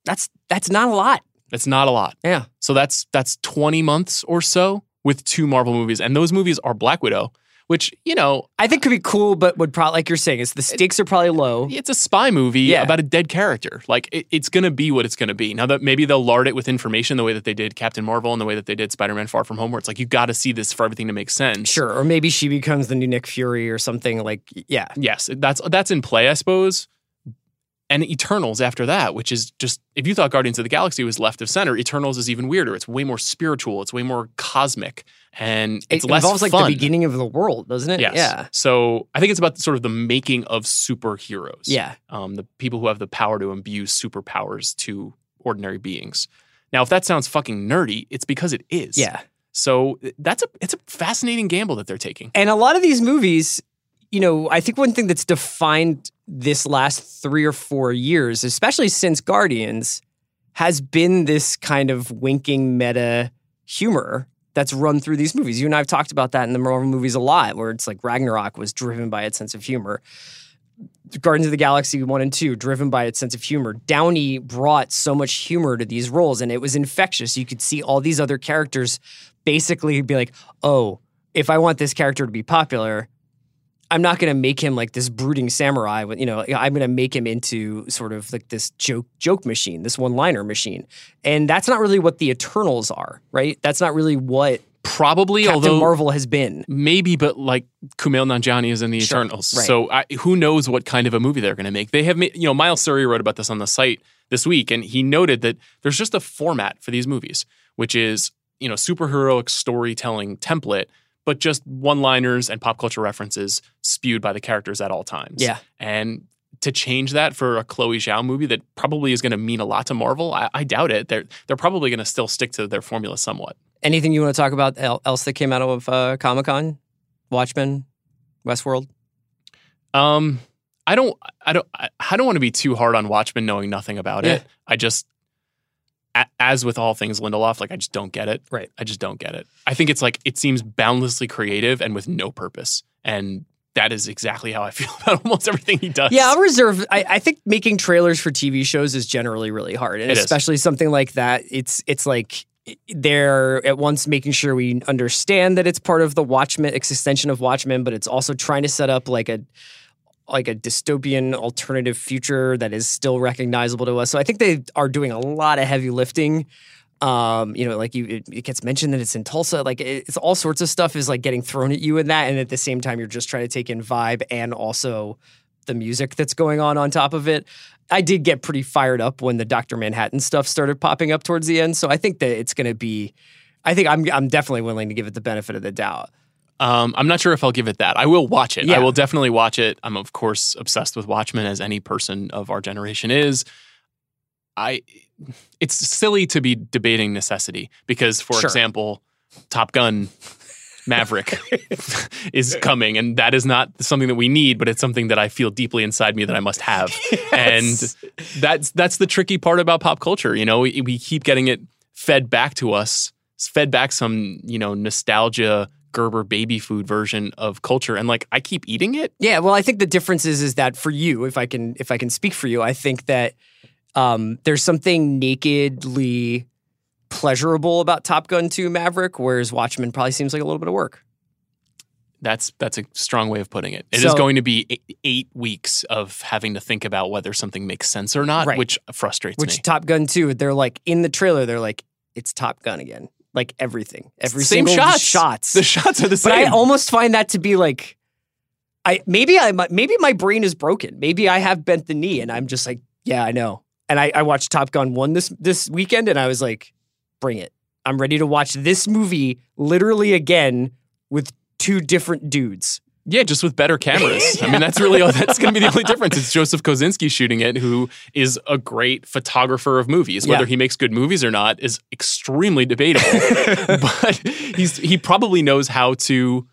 That's that's not a lot. That's not a lot. Yeah. So that's that's 20 months or so with two Marvel movies, and those movies are Black Widow, which you know I think could be cool, but would probably like you're saying, is the stakes are probably low. it's a spy movie Yeah. about a dead character. Like it, it's going to be what it's going to be. Now that maybe they'll lard it with information the way that they did Captain Marvel and the way that they did Spider-Man: Far From Home, where it's like you got to see this for everything to make sense. Sure, or maybe she becomes the new Nick Fury or something like yeah. Yes, that's that's in play, I suppose. And Eternals after that, which is just if you thought Guardians of the Galaxy was left of center, Eternals is even weirder. It's way more spiritual. It's way more cosmic, and it's it less involves like the beginning of the world, doesn't it? Yes. Yeah. So I think it's about sort of the making of superheroes. Yeah. Um, the people who have the power to imbue superpowers to ordinary beings. Now, if that sounds fucking nerdy, it's because it is. Yeah. So that's a it's a fascinating gamble that they're taking. And a lot of these movies, you know, I think one thing that's defined this last three or four years, especially since Guardians, has been this kind of winking meta humor that's run through these movies. You and I have talked about that in the Marvel movies a lot, where it's like Ragnarok was driven by its sense of humor. Guardians of the Galaxy 1 and 2, driven by its sense of humor. Downey brought so much humor to these roles and it was infectious. You could see all these other characters basically be like, oh, if I want this character to be popular, I'm not going to make him like this brooding samurai. You know, I'm going to make him into sort of like this joke joke machine, this one liner machine, and that's not really what the Eternals are, right? That's not really what Probably, Captain although Marvel has been. maybe, but like Kumail Nanjiani is in the Sure, Eternals, right. so I, who knows what kind of a movie they're going to make? They have, made, you know, Miles Surrey wrote about this on the site this week, and he noted that there's just a format for these movies, which is you know superheroic storytelling template, but just one-liners and pop culture references spewed by the characters at all times. Yeah. and to change that for a Chloe Zhao movie that probably is going to mean a lot to Marvel, I, I doubt it. They're they're probably going to still stick to their formula somewhat. Anything you want to talk about else that came out of uh, Comic Con? Watchmen, Westworld. Um, I don't, I don't, I I don't want to be too hard on Watchmen, knowing nothing about Yeah. it. I just, a- as with all things Lindelof, like I just don't get it. Right. I just don't get it. I think it's like it seems boundlessly creative and with no purpose, and that is exactly how I feel about almost everything he does. Yeah, I'll reserve. I, I think making trailers for TV shows is generally really hard, and It is. especially something like that. It's it's like they're at once making sure we understand that it's part of the Watchmen extension of Watchmen, but it's also trying to set up like a like a dystopian alternative future that is still recognizable to us. So I think they are doing a lot of heavy lifting. Um, you know, like you, it, it gets mentioned that it's in Tulsa. Like it- it's all sorts of stuff is like getting thrown at you in that, and at the same time, you're just trying to take in vibe and also the music that's going on on top of it. I did get pretty fired up when the Doctor Manhattan stuff started popping up towards the end. So I think that it's going to be. I think I'm I'm definitely willing to give it the benefit of the doubt. Um, I'm not sure if I'll give it that. I will watch it. Yeah. I will definitely watch it. I'm of course obsessed with Watchmen, as any person of our generation is. I, it's silly to be debating necessity because, for Sure. example, Top Gun. Maverick is coming, and that is not something that we need, but it's something that I feel deeply inside me that I must have. And that's that's the tricky part about pop culture. You know, we, we keep getting it fed back to us, fed back some you know nostalgia Gerber baby food version of culture, and like I keep eating it. Yeah, well, I think the difference is is that for you, if I can if I can speak for you, I think that um, there's something nakedly pleasurable about Top Gun 2 Maverick, whereas Watchmen probably seems like a little bit of work. That's that's a strong way of putting it. It is So- going to be eight, eight weeks of having to think about whether something makes sense or not, Right. which frustrates Which me. Which Top Gun 2, they're like in the trailer, they're like, it's Top Gun again. Like everything. Every Same single shots. shots. The shots are the same. but. I almost find that to be like I maybe I maybe my brain is broken. Maybe I have bent the knee and I'm just like, yeah, I know. And I, I watched Top Gun 1 this this weekend and I was like, bring it. I'm ready to watch this movie literally again with two different dudes. Yeah, just with better cameras. I mean, that's really all, that's going to be the only difference. It's Joseph Kosinski shooting it, who is a great photographer of movies. Whether Yeah. he makes good movies or not is extremely debatable. but he's he probably knows how to,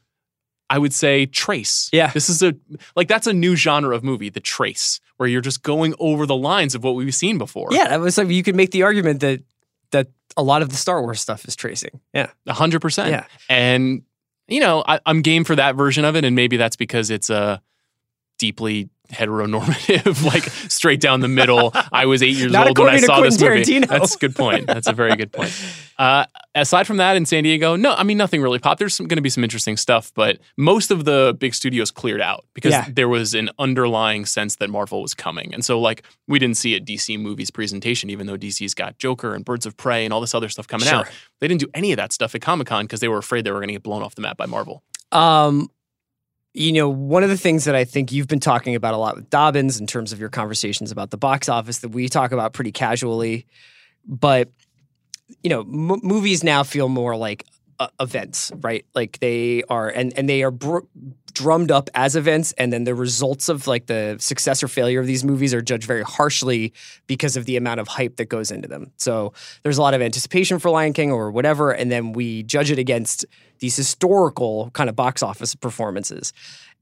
I would say, trace. Yeah. this is a like that's a new genre of movie, the trace, where you're just going over the lines of what we've seen before. Yeah, that was like you could make the argument that that a lot of the Star Wars stuff is tracing. Yeah. A hundred percent. Yeah. And you know, I, I'm game for that version of it, and maybe that's because it's a deeply heteronormative, like straight down the middle. I was eight years old when I saw this movie. Tarantino. That's a good point. That's a very good point. Uh, aside from that, in San Diego, no, I mean nothing really popped. There's going to be some interesting stuff, but most of the big studios cleared out because Yeah. there was an underlying sense that Marvel was coming, and so like we didn't see a DC movies presentation, even though DC's got Joker and Birds of Prey and all this other stuff coming Sure. out. They didn't do any of that stuff at Comic Con because they were afraid they were going to get blown off the map by Marvel. Um, you know, one of the things that I think you've been talking about a lot with Dobbins in terms of your conversations about the box office that we talk about pretty casually, but you know, m- movies now feel more like uh, events, right? Like they are, and and they are br- drummed up as events, and then the results of like the success or failure of these movies are judged very harshly because of the amount of hype that goes into them. So there's a lot of anticipation for Lion King or whatever, and then we judge it against these historical kind of box office performances.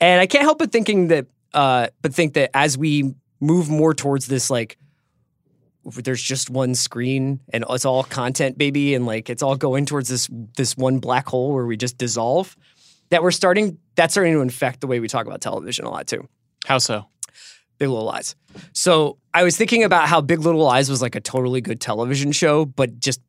And I can't help but thinking that, uh, but think that as we move more towards this, like, there's just one screen and it's all content, baby, and like it's all going towards this this one black hole where we just dissolve. That we're starting. That's starting to infect the way we talk about television a lot too. How so? Big Little Lies. So I was thinking about how Big Little Lies was like a totally good television show, but just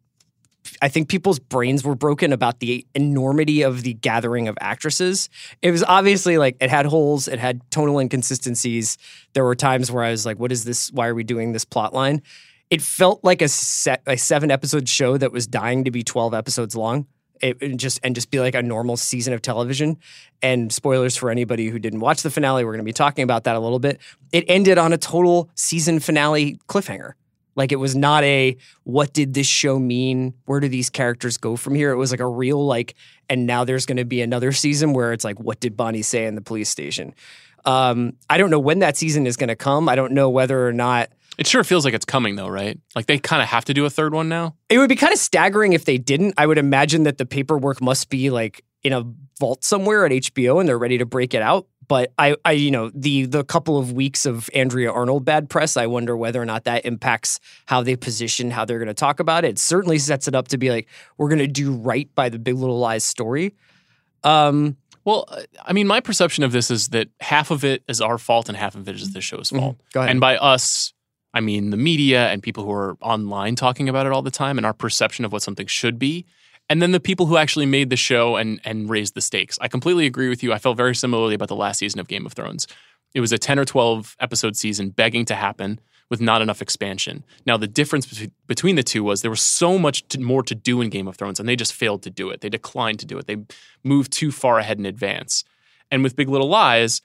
I think people's brains were broken about the enormity of the gathering of actresses. It was obviously like it had holes, it had tonal inconsistencies. There were times where I was like, "What is this? Why are we doing this plot line?" It felt like a set, a seven episode show that was dying to be twelve episodes long. It, it just and just be like a normal season of television. And spoilers for anybody who didn't watch the finale, we're going to be talking about that a little bit. It ended on a total season finale cliffhanger. Like it was not a what did this show mean? Where do these characters go from here? It was like a real like, and now there's going to be another season where it's like, what did Bonnie say in the police station? Um, I don't know when that season is going to come. I don't know whether or not It sure feels like it's coming though, right? Like they kind of have to do a third one now. it would be kind of staggering if they didn't. I would imagine that the paperwork must be like in a vault somewhere at HBO and they're ready to break it out. But I, I, you know, the the couple of weeks of Andrea Arnold bad press, I wonder whether or not that impacts how they position how they're going to talk about it. It certainly sets it up to be like we're going to do right by the Big Little Lies story. Um, Well, uh, I mean, my perception of this is that half of it is our fault and half of it is the show's fault. Go ahead. And by us, I mean the media and people who are online talking about it all the time and our perception of what something should be. And then the people who actually made the show and and raised the stakes. I completely agree with you. I felt very similarly about the last season of Game of Thrones. It was a 10 or 12 episode season begging to happen with not enough expansion. Now, the difference between, the two was there was so much to, more to do in Game of Thrones, and they just failed to do it. They declined to do it. They moved too far ahead in advance. And with Big Little Lies,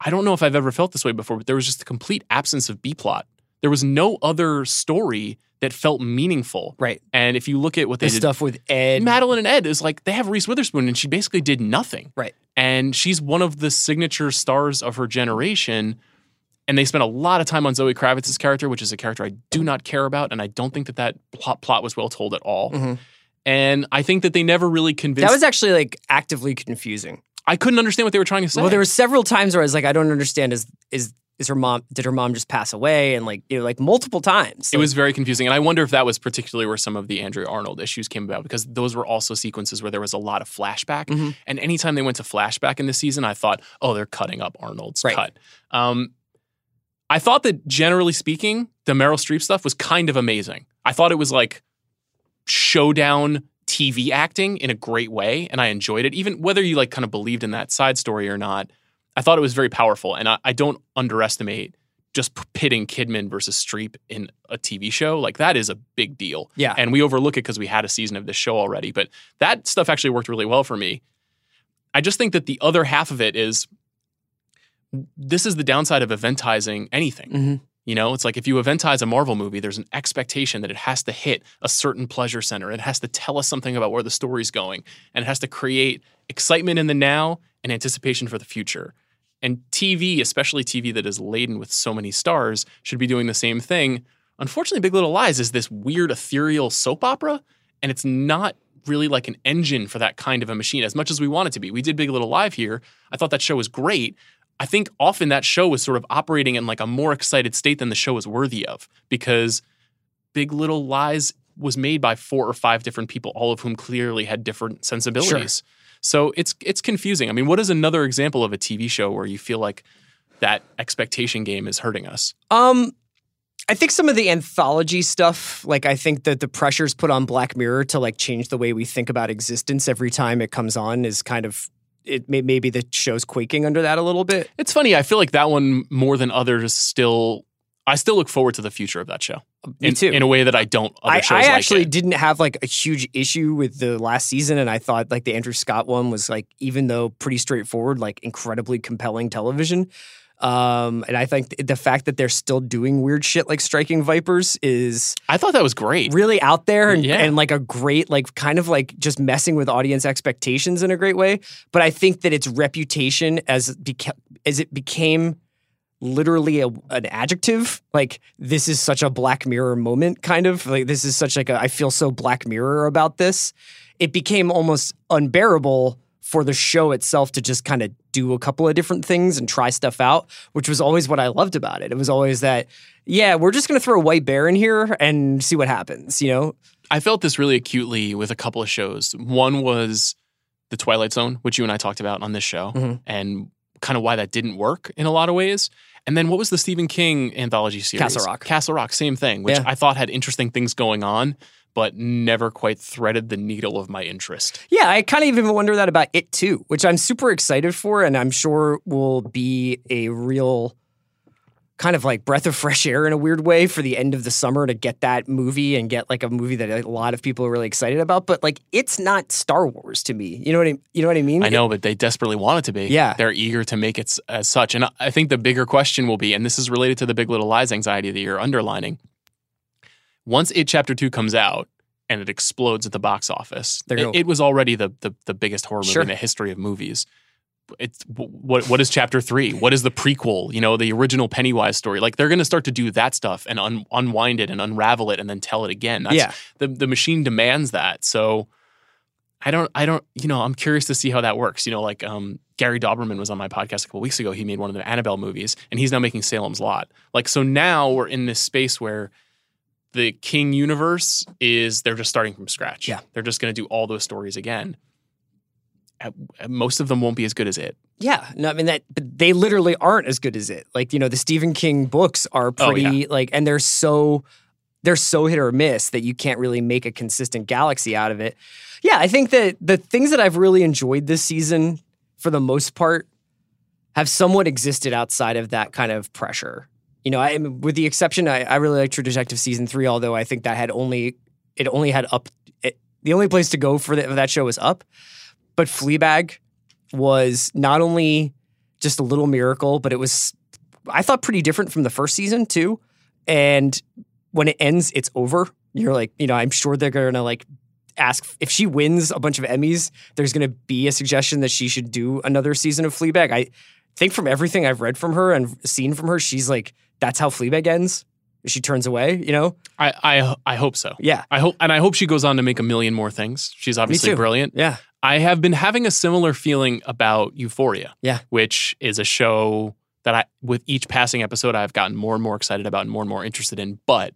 I don't know if I've ever felt this way before, but there was just a complete absence of B plot. There was no other story that felt meaningful. right. And if you look at what they The did, stuff with Ed. Madeline and Ed is like they have Reese Witherspoon, and she basically did nothing. Right. And she's one of the signature stars of her generation. And they spent a lot of time on Zoe Kravitz's character, which is a character I do not care about, and I don't think that that plot, plot was well told at all. Mhm. And I think that they never really convinced. That was actually like actively confusing. I couldn't understand what they were trying to say. Well, there were several times where I was like, I don't understand. Is is is her mom? Did her mom just pass away? And like, you know, like multiple times. It was very confusing. And I wonder if that was particularly where some of the Andrea Arnold issues came about because those were also sequences where there was a lot of flashback. Mhm. And anytime they went to flashback in this season, I thought, oh, they're cutting up Arnold's Right. cut. Um, I thought that generally speaking, the Meryl Streep stuff was kind of amazing. I thought it was like showdown TV acting in a great way. And I enjoyed it, even whether you like kind of believed in that side story or not. I thought it was very powerful. And I, I don't underestimate just pitting Kidman versus Streep in a TV show, like that is a big deal. Yeah. And we overlook it because we had a season of this show already. But that stuff actually worked really well for me. I just think that the other half of it is this is the downside of eventizing anything. Mhm. You know, it's like if you eventize a Marvel movie, there's an expectation that it has to hit a certain pleasure center. It has to tell us something about where the story's going, and it has to create excitement in the now and anticipation for the future. And TV, especially TV that is laden with so many stars, should be doing the same thing. Unfortunately, Big Little Lies is this weird ethereal soap opera, and it's not really like an engine for that kind of a machine as much as we want it to be. We did Big Little Live here. I thought that show was great. I think often that show was sort of operating in like a more excited state than the show was worthy of because Big Little Lies was made by four or five different people, all of whom clearly had different sensibilities. So it's it's confusing. I mean, what is another example of a TV show where you feel like that expectation game is hurting us. Um, I think some of the anthology stuff, like I think that the pressures put on Black Mirror to like change the way we think about existence every time it comes on is kind of it may, maybe the show's quaking under that a little bit. It's funny. I feel like that one more than others still. I still look forward to the future of that show. Me in, too. In a way that I don't. Other I, I actually didn't have like a huge issue with the last season, and I thought like the Andrew Scott one was like even though pretty straightforward, like incredibly compelling television. Um, and I think the fact that they're still doing weird shit like striking vipers is I thought that was great. really out there and, Yeah. and like a great like kind of like just messing with audience expectations in a great way but i think that its reputation as beca- as it became literally a, an adjective like this is such a black mirror moment kind of like this is such like a i feel so black mirror about this it became almost unbearable for the show itself to just kind of do a couple of different things and try stuff out, which was always what I loved about it. It was always that, yeah, we're just going to throw a white bear in here and see what happens, you know? I felt this really acutely with a couple of shows. One was The Twilight Zone, which you and I talked about on this show, Mhm. and kind of why that didn't work in a lot of ways. And then what was the Stephen King anthology series? Castle Rock. Castle Rock, same thing, which Yeah. I thought had interesting things going on, but never quite threaded the needle of my interest. Yeah, I kind of even wonder that about it too, which I'm super excited for, and I'm sure will be a real kind of like breath of fresh air in a weird way for the end of the summer to get that movie and get like a movie that a lot of people are really excited about. But like, it's not Star Wars to me. You know what I you know what I mean? I know, but they desperately want it to be. Yeah. They're eager to make it as uh, such. And I- think the bigger question will be, and this is related to the Big Little Lies anxiety that you're underlining. Once It Chapter 2 comes out and it explodes at the box office, it, it was already the, the, the biggest horror movie Sure. in the history of movies. It's what what is chapter three? What is the prequel? You know, the original Pennywise story. Like they're going to start to do that stuff and un, unwind it and unravel it and then tell it again. That's, Yeah. the the machine demands that. So I don't I don't you know I'm curious to see how that works. You know, like um, Gary Dauberman was on my podcast a couple weeks ago. He made one of the Annabelle movies, and he's now making Salem's Lot. Like so now we're in this space where the King universe is they're just starting from scratch. Yeah. they're just going to do all those stories again. Most of them won't be as good as it. Yeah, no, I mean that, but they literally aren't as good as it. Like you know, the Stephen King books are Oh, pretty yeah. like, and they're so they're so hit or miss that you can't really make a consistent galaxy out of it. Yeah, I think that the things that I've really enjoyed this season, for the most part, have somewhat existed outside of that kind of pressure. You know, I with the exception, I, I really like True Detective season three, although I think that had only it only had up. It, the only place to go for, the, for that show was up, but Fleabag was not only just a little miracle, but it was I thought pretty different from the first season too. And when it ends, it's over. You're like, you know, I'm sure they're gonna like ask if she wins a bunch of Emmys. There's gonna be a suggestion that she should do another season of Fleabag. I think from everything I've read from her and seen from her, she's like, that's how Fleabag ends. She turns away, you know? I I I hope so. Yeah. I hope and I hope she goes on to make a million more things. She's obviously brilliant. Yeah. I have been having a similar feeling about Euphoria. Yeah. Which is a show that I with each passing episode I've gotten more and more excited about and more and more interested in. But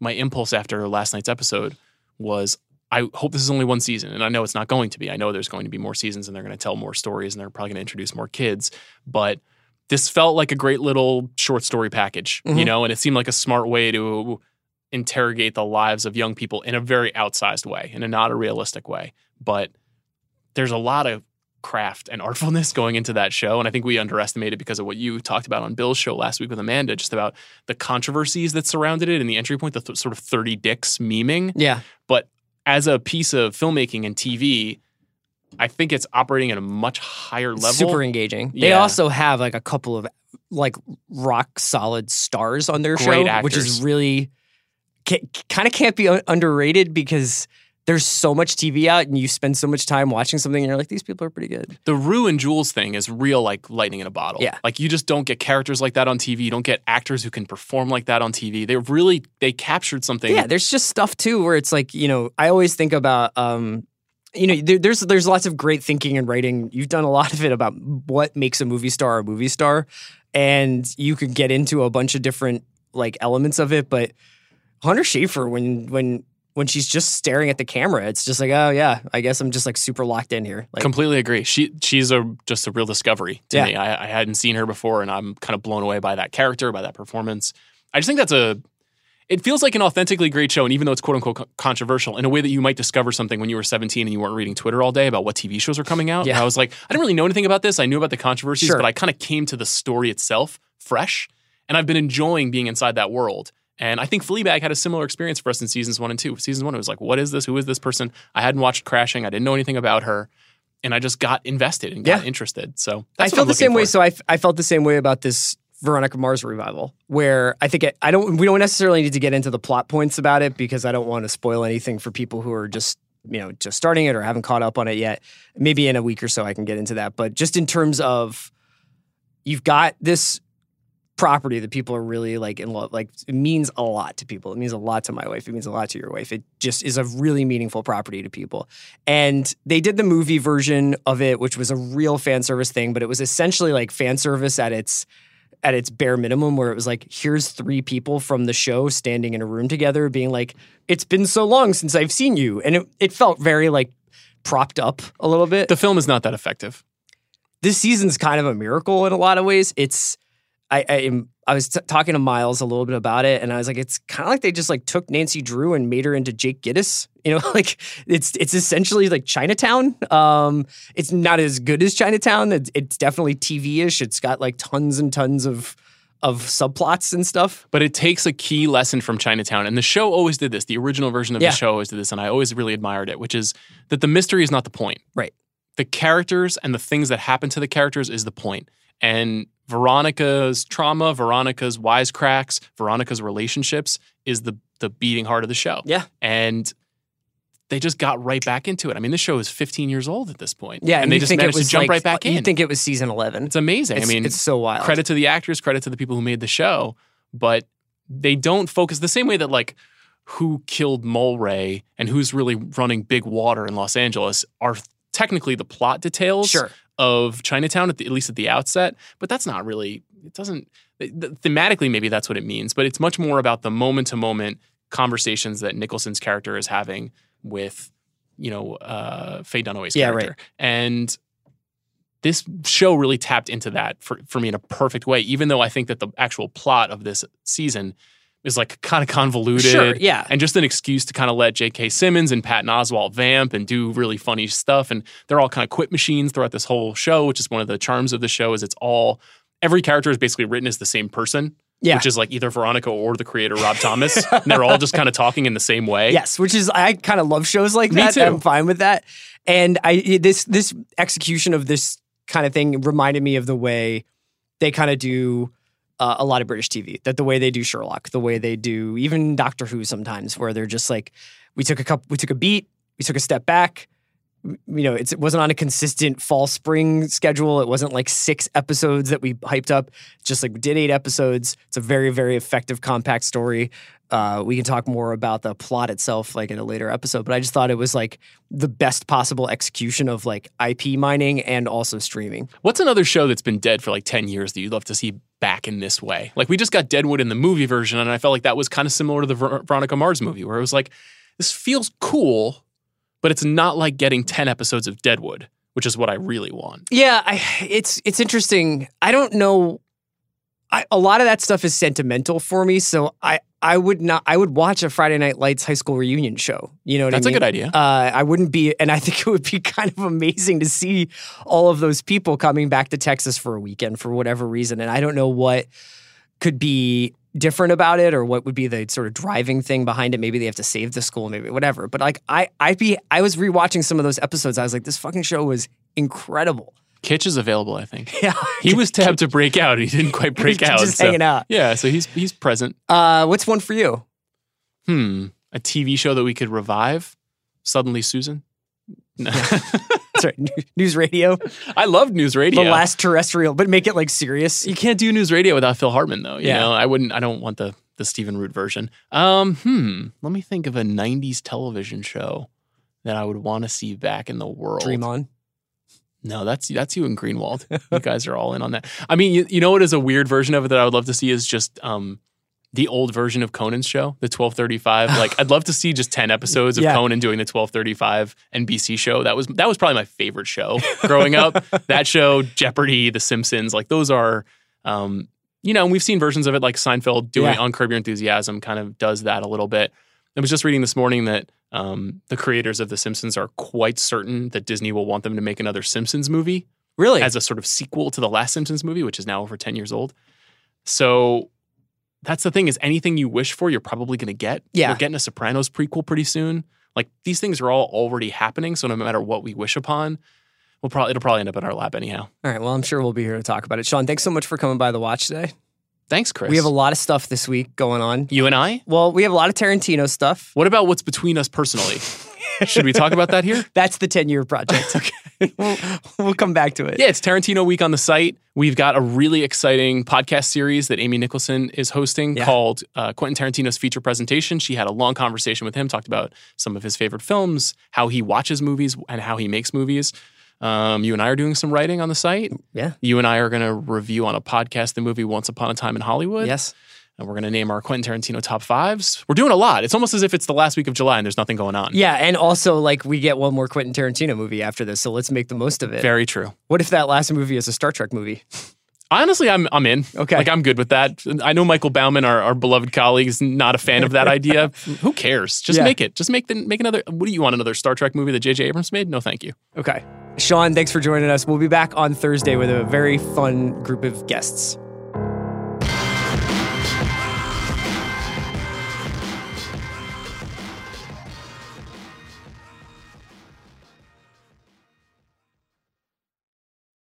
my impulse after last night's episode was I hope this is only one season. And I know it's not going to be. I know there's going to be more seasons and they're going to tell more stories and they're probably going to introduce more kids. But this felt like a great little short story package, you Mhm. know, and it seemed like a smart way to interrogate the lives of young people in a very outsized way, in a not a realistic way. But there's a lot of craft and artfulness going into that show. And I think we underestimated because of what you talked about on Bill's show last week with Amanda, just about the controversies that surrounded it and the entry point, the th- sort of 30 dicks memeing. Yeah. But as a piece of filmmaking and TV, I think it's operating at a much higher level. Super engaging. They also have like a couple of like rock solid stars on their Great show, which is actors. really kind of can't be underrated because there's so much TV out and you spend so much time watching something and you're like, these people are pretty good. the Rue and Jules thing is real like lightning in a bottle. Yeah. Like you just don't get characters like that on TV. You don't get actors who can perform like that on TV. They really they captured something. Yeah, there's just stuff too where it's like, you know, I always think about um you know, there, there's there's lots of great thinking and writing. You've done a lot of it about what makes a movie star a movie star, and you could get into a bunch of different like elements of it. But Hunter Schafer, when when when she's just staring at the camera, it's just like, oh yeah, I guess I'm just like super locked in here. Like, Completely agree. She she's a just a real discovery to Yeah. me. I, I hadn't seen her before, and I'm kind of blown away by that character, by that performance. I just think that's a. It feels like an authentically great show, and even though it's quote unquote controversial, in a way that you might discover something when you were 17 and you weren't reading Twitter all day about what TV shows are coming out. Yeah. And I was like, I didn't really know anything about this. I knew about the controversies, Sure. but I kind of came to the story itself fresh, and I've been enjoying being inside that world. And I think Fleabag had a similar experience for us in seasons one and two. Season one, it was like, what is this? Who is this person? I hadn't watched Crashing. I didn't know anything about her. And I just got invested and got Yeah. interested. So I that's what feel I'm the same looking way. for. So I, f- I felt the same way about this Veronica Mars revival, where I think it, I don't. We don't necessarily need to get into the plot points about it because I don't want to spoil anything for people who are just you know just starting it or haven't caught up on it yet. Maybe in a week or so I can get into that. But just in terms of you've got this property that people are really like in love like it means a lot to people. It means a lot to my wife. It means a lot to your wife. It just is a really meaningful property to people. And they did the movie version of it which was a real fan service thing but it was essentially like fan service at its at its bare minimum where it was like here's three people from the show standing in a room together being like it's been so long since i've seen you and it, it felt very like propped up a little bit. The film is not that effective. this season's kind of a miracle in a lot of ways. It's I I, am, I was t- talking to Miles a little bit about it, and I was like, it's kind of like they just like took Nancy Drew and made her into Jake Gittes. You know, like it's it's essentially like Chinatown. Um, it's not as good as Chinatown. It's, it's definitely TV ish. It's got like tons and tons of of subplots and stuff. But it takes a key lesson from Chinatown. And the show always did this. The original version of Yeah. the show always did this. And I always really admired it, which is that the mystery is not the point. Right. The characters and the things that happen to the characters is the. And Veronica's trauma, Veronica's wisecracks, Veronica's relationships is the the beating heart of the show. Yeah. And they just got right back into it. I mean, this show is 15 years old at this point. Yeah, and, they just managed to jump like, right back in. You think it was season eleven? it's amazing. It's, I mean, it's so wild. credit to the actors, credit to the people who made the show, but they don't focus the same way that like who killed Mulwray and who's really running Big Water in Los Angeles are technically the plot details Sure. Of Chinatown at, the, at least at the outset, but that's not really it doesn't th- th- thematically maybe that's what it means, but it's much more about the moment to moment conversations that Nicholson's character is having with you know uh Faye Dunaway's Yeah, character. And this show really tapped into that for, for me in a perfect way, even though I think that the actual plot of this season is like kind of convoluted Sure, yeah. and just an excuse to kind of let J.K. Simmons and Patton Oswalt vamp and do really funny stuff. And they're all kind of quit machines throughout this whole show, which is one of the charms of the show is it's all every character is basically written as the same person. Yeah. Which is like either Veronica or the creator Rob Thomas. and they're all just kind of talking in the same way. Yes, which is I kind of love shows like Me that. too. I'm fine with that. And I this this execution of this kind of thing reminded me of the way they kind of do uh, a lot of British TV. That the way they do Sherlock, the way they do even Doctor Who sometimes, where they're just like, we took a couple, we took a beat, we took a step back. You know, it wasn't on a consistent fall spring schedule. It wasn't like six episodes that we hyped up. Just like we did eight episodes. It's a very, very effective, compact story. Uh, we can talk more about the plot itself like in a later episode, but I just thought it was like the best possible execution of like IP mining and also streaming. What's another show that's been dead for like 10 years that you'd love to see back in this way? Like we just got Deadwood in the movie version, and I felt like that was kind of similar to the Ver- Veronica Mars movie, where it was like, this feels cool, but it's not like getting 10 episodes of Deadwood, which is what I really want. Yeah, I, it's it's interesting. I don't know. I, a lot of that stuff is sentimental for me, so I I would not. I would watch a Friday Night Lights high school reunion show. You know what That's I a mean? good idea. Uh, I wouldn't be, and I think it would be kind of amazing to see all of those people coming back to Texas for a weekend for whatever reason. And I don't know what could be different about it or what would be the sort of driving thing behind it. Maybe they have to save the school, maybe whatever. But like I, I'd be, I was rewatching some of those episodes. I was like, this fucking show was incredible. Kitsch is available, I think. Yeah, He was tabbed to break out. He didn't quite break He's out. just so- hanging out. Yeah, so he's he's present. Uh, what's one for you? Hmm. A TV show that we could revive? Suddenly Susan? No. Sorry, news radio, I loved news radio. the last terrestrial, but make it like serious. You can't do news radio without Phil Hartman, though. You Yeah. know, I wouldn't. I don't want the the Stephen Root version. Um, hmm. Let me think of a '90s television show that I would want to see back in the world. Dream on. No, that's that's you and Greenwald. you guys are all in on that. I mean, you, you know what is a weird version of it that I would love to see is just um, the old version of Conan's show, the 1235. Like I'd love to see just 10 episodes of Yeah. Conan doing the 1235 NBC show. That was that was probably my favorite show growing up. that show, Jeopardy, The Simpsons, like those are um you know, and we've seen versions of it like Seinfeld doing Yeah. on Curb Your Enthusiasm kind of does that a little bit. I was just reading this morning that um, the creators of The Simpsons are quite certain that Disney will want them to make another Simpsons movie Really? as a sort of sequel to the last Simpsons movie, which is now over 10 years old. So that's the thing is anything you wish for, you're probably going to get. Yeah. We're getting a Sopranos prequel pretty soon. Like these things are all already happening. So no matter what we wish upon, we'll probably, it'll probably end up in our lap anyhow. All right. Well, I'm sure we'll be here to talk about it. Sean, thanks so much for coming by the watch today. Thanks, Chris. We have a lot of stuff this week going on. you and I? Well, we have a lot of Tarantino stuff. What about what's between us personally? Should we talk about that here? That's the 10 year project. okay. we'll, we'll come back to it. Yeah, it's Tarantino Week on the site. We've got a really exciting podcast series that Amy Nicholson is hosting Yeah. called uh, Quentin Tarantino's Feature Presentation. She had a long conversation with him, talked about some of his favorite films, how he watches movies, and how he makes movies. Um, you and I are doing some writing on the site. Yeah. You and I are going to review on a podcast the movie Once Upon a Time in Hollywood. Yes. And we're going to name our Quentin Tarantino top fives. We're doing a lot. It's almost as if it's the last week of July and there's nothing going on. Yeah. And also, like, we get one more Quentin Tarantino movie after this. So let's make the most of it. Very true. What if that last movie is a Star Trek movie? Honestly, I'm I'm in. Okay. like I'm good with that. I know Michael Baumann, our, our beloved colleague, is not a fan of that idea. Who cares? Just Yeah. make it. Just make the make another. What do you want? Another Star Trek movie that J.J. Abrams made? No, thank you. Okay. Sean, thanks for joining us. We'll be back on Thursday with a very fun group of guests.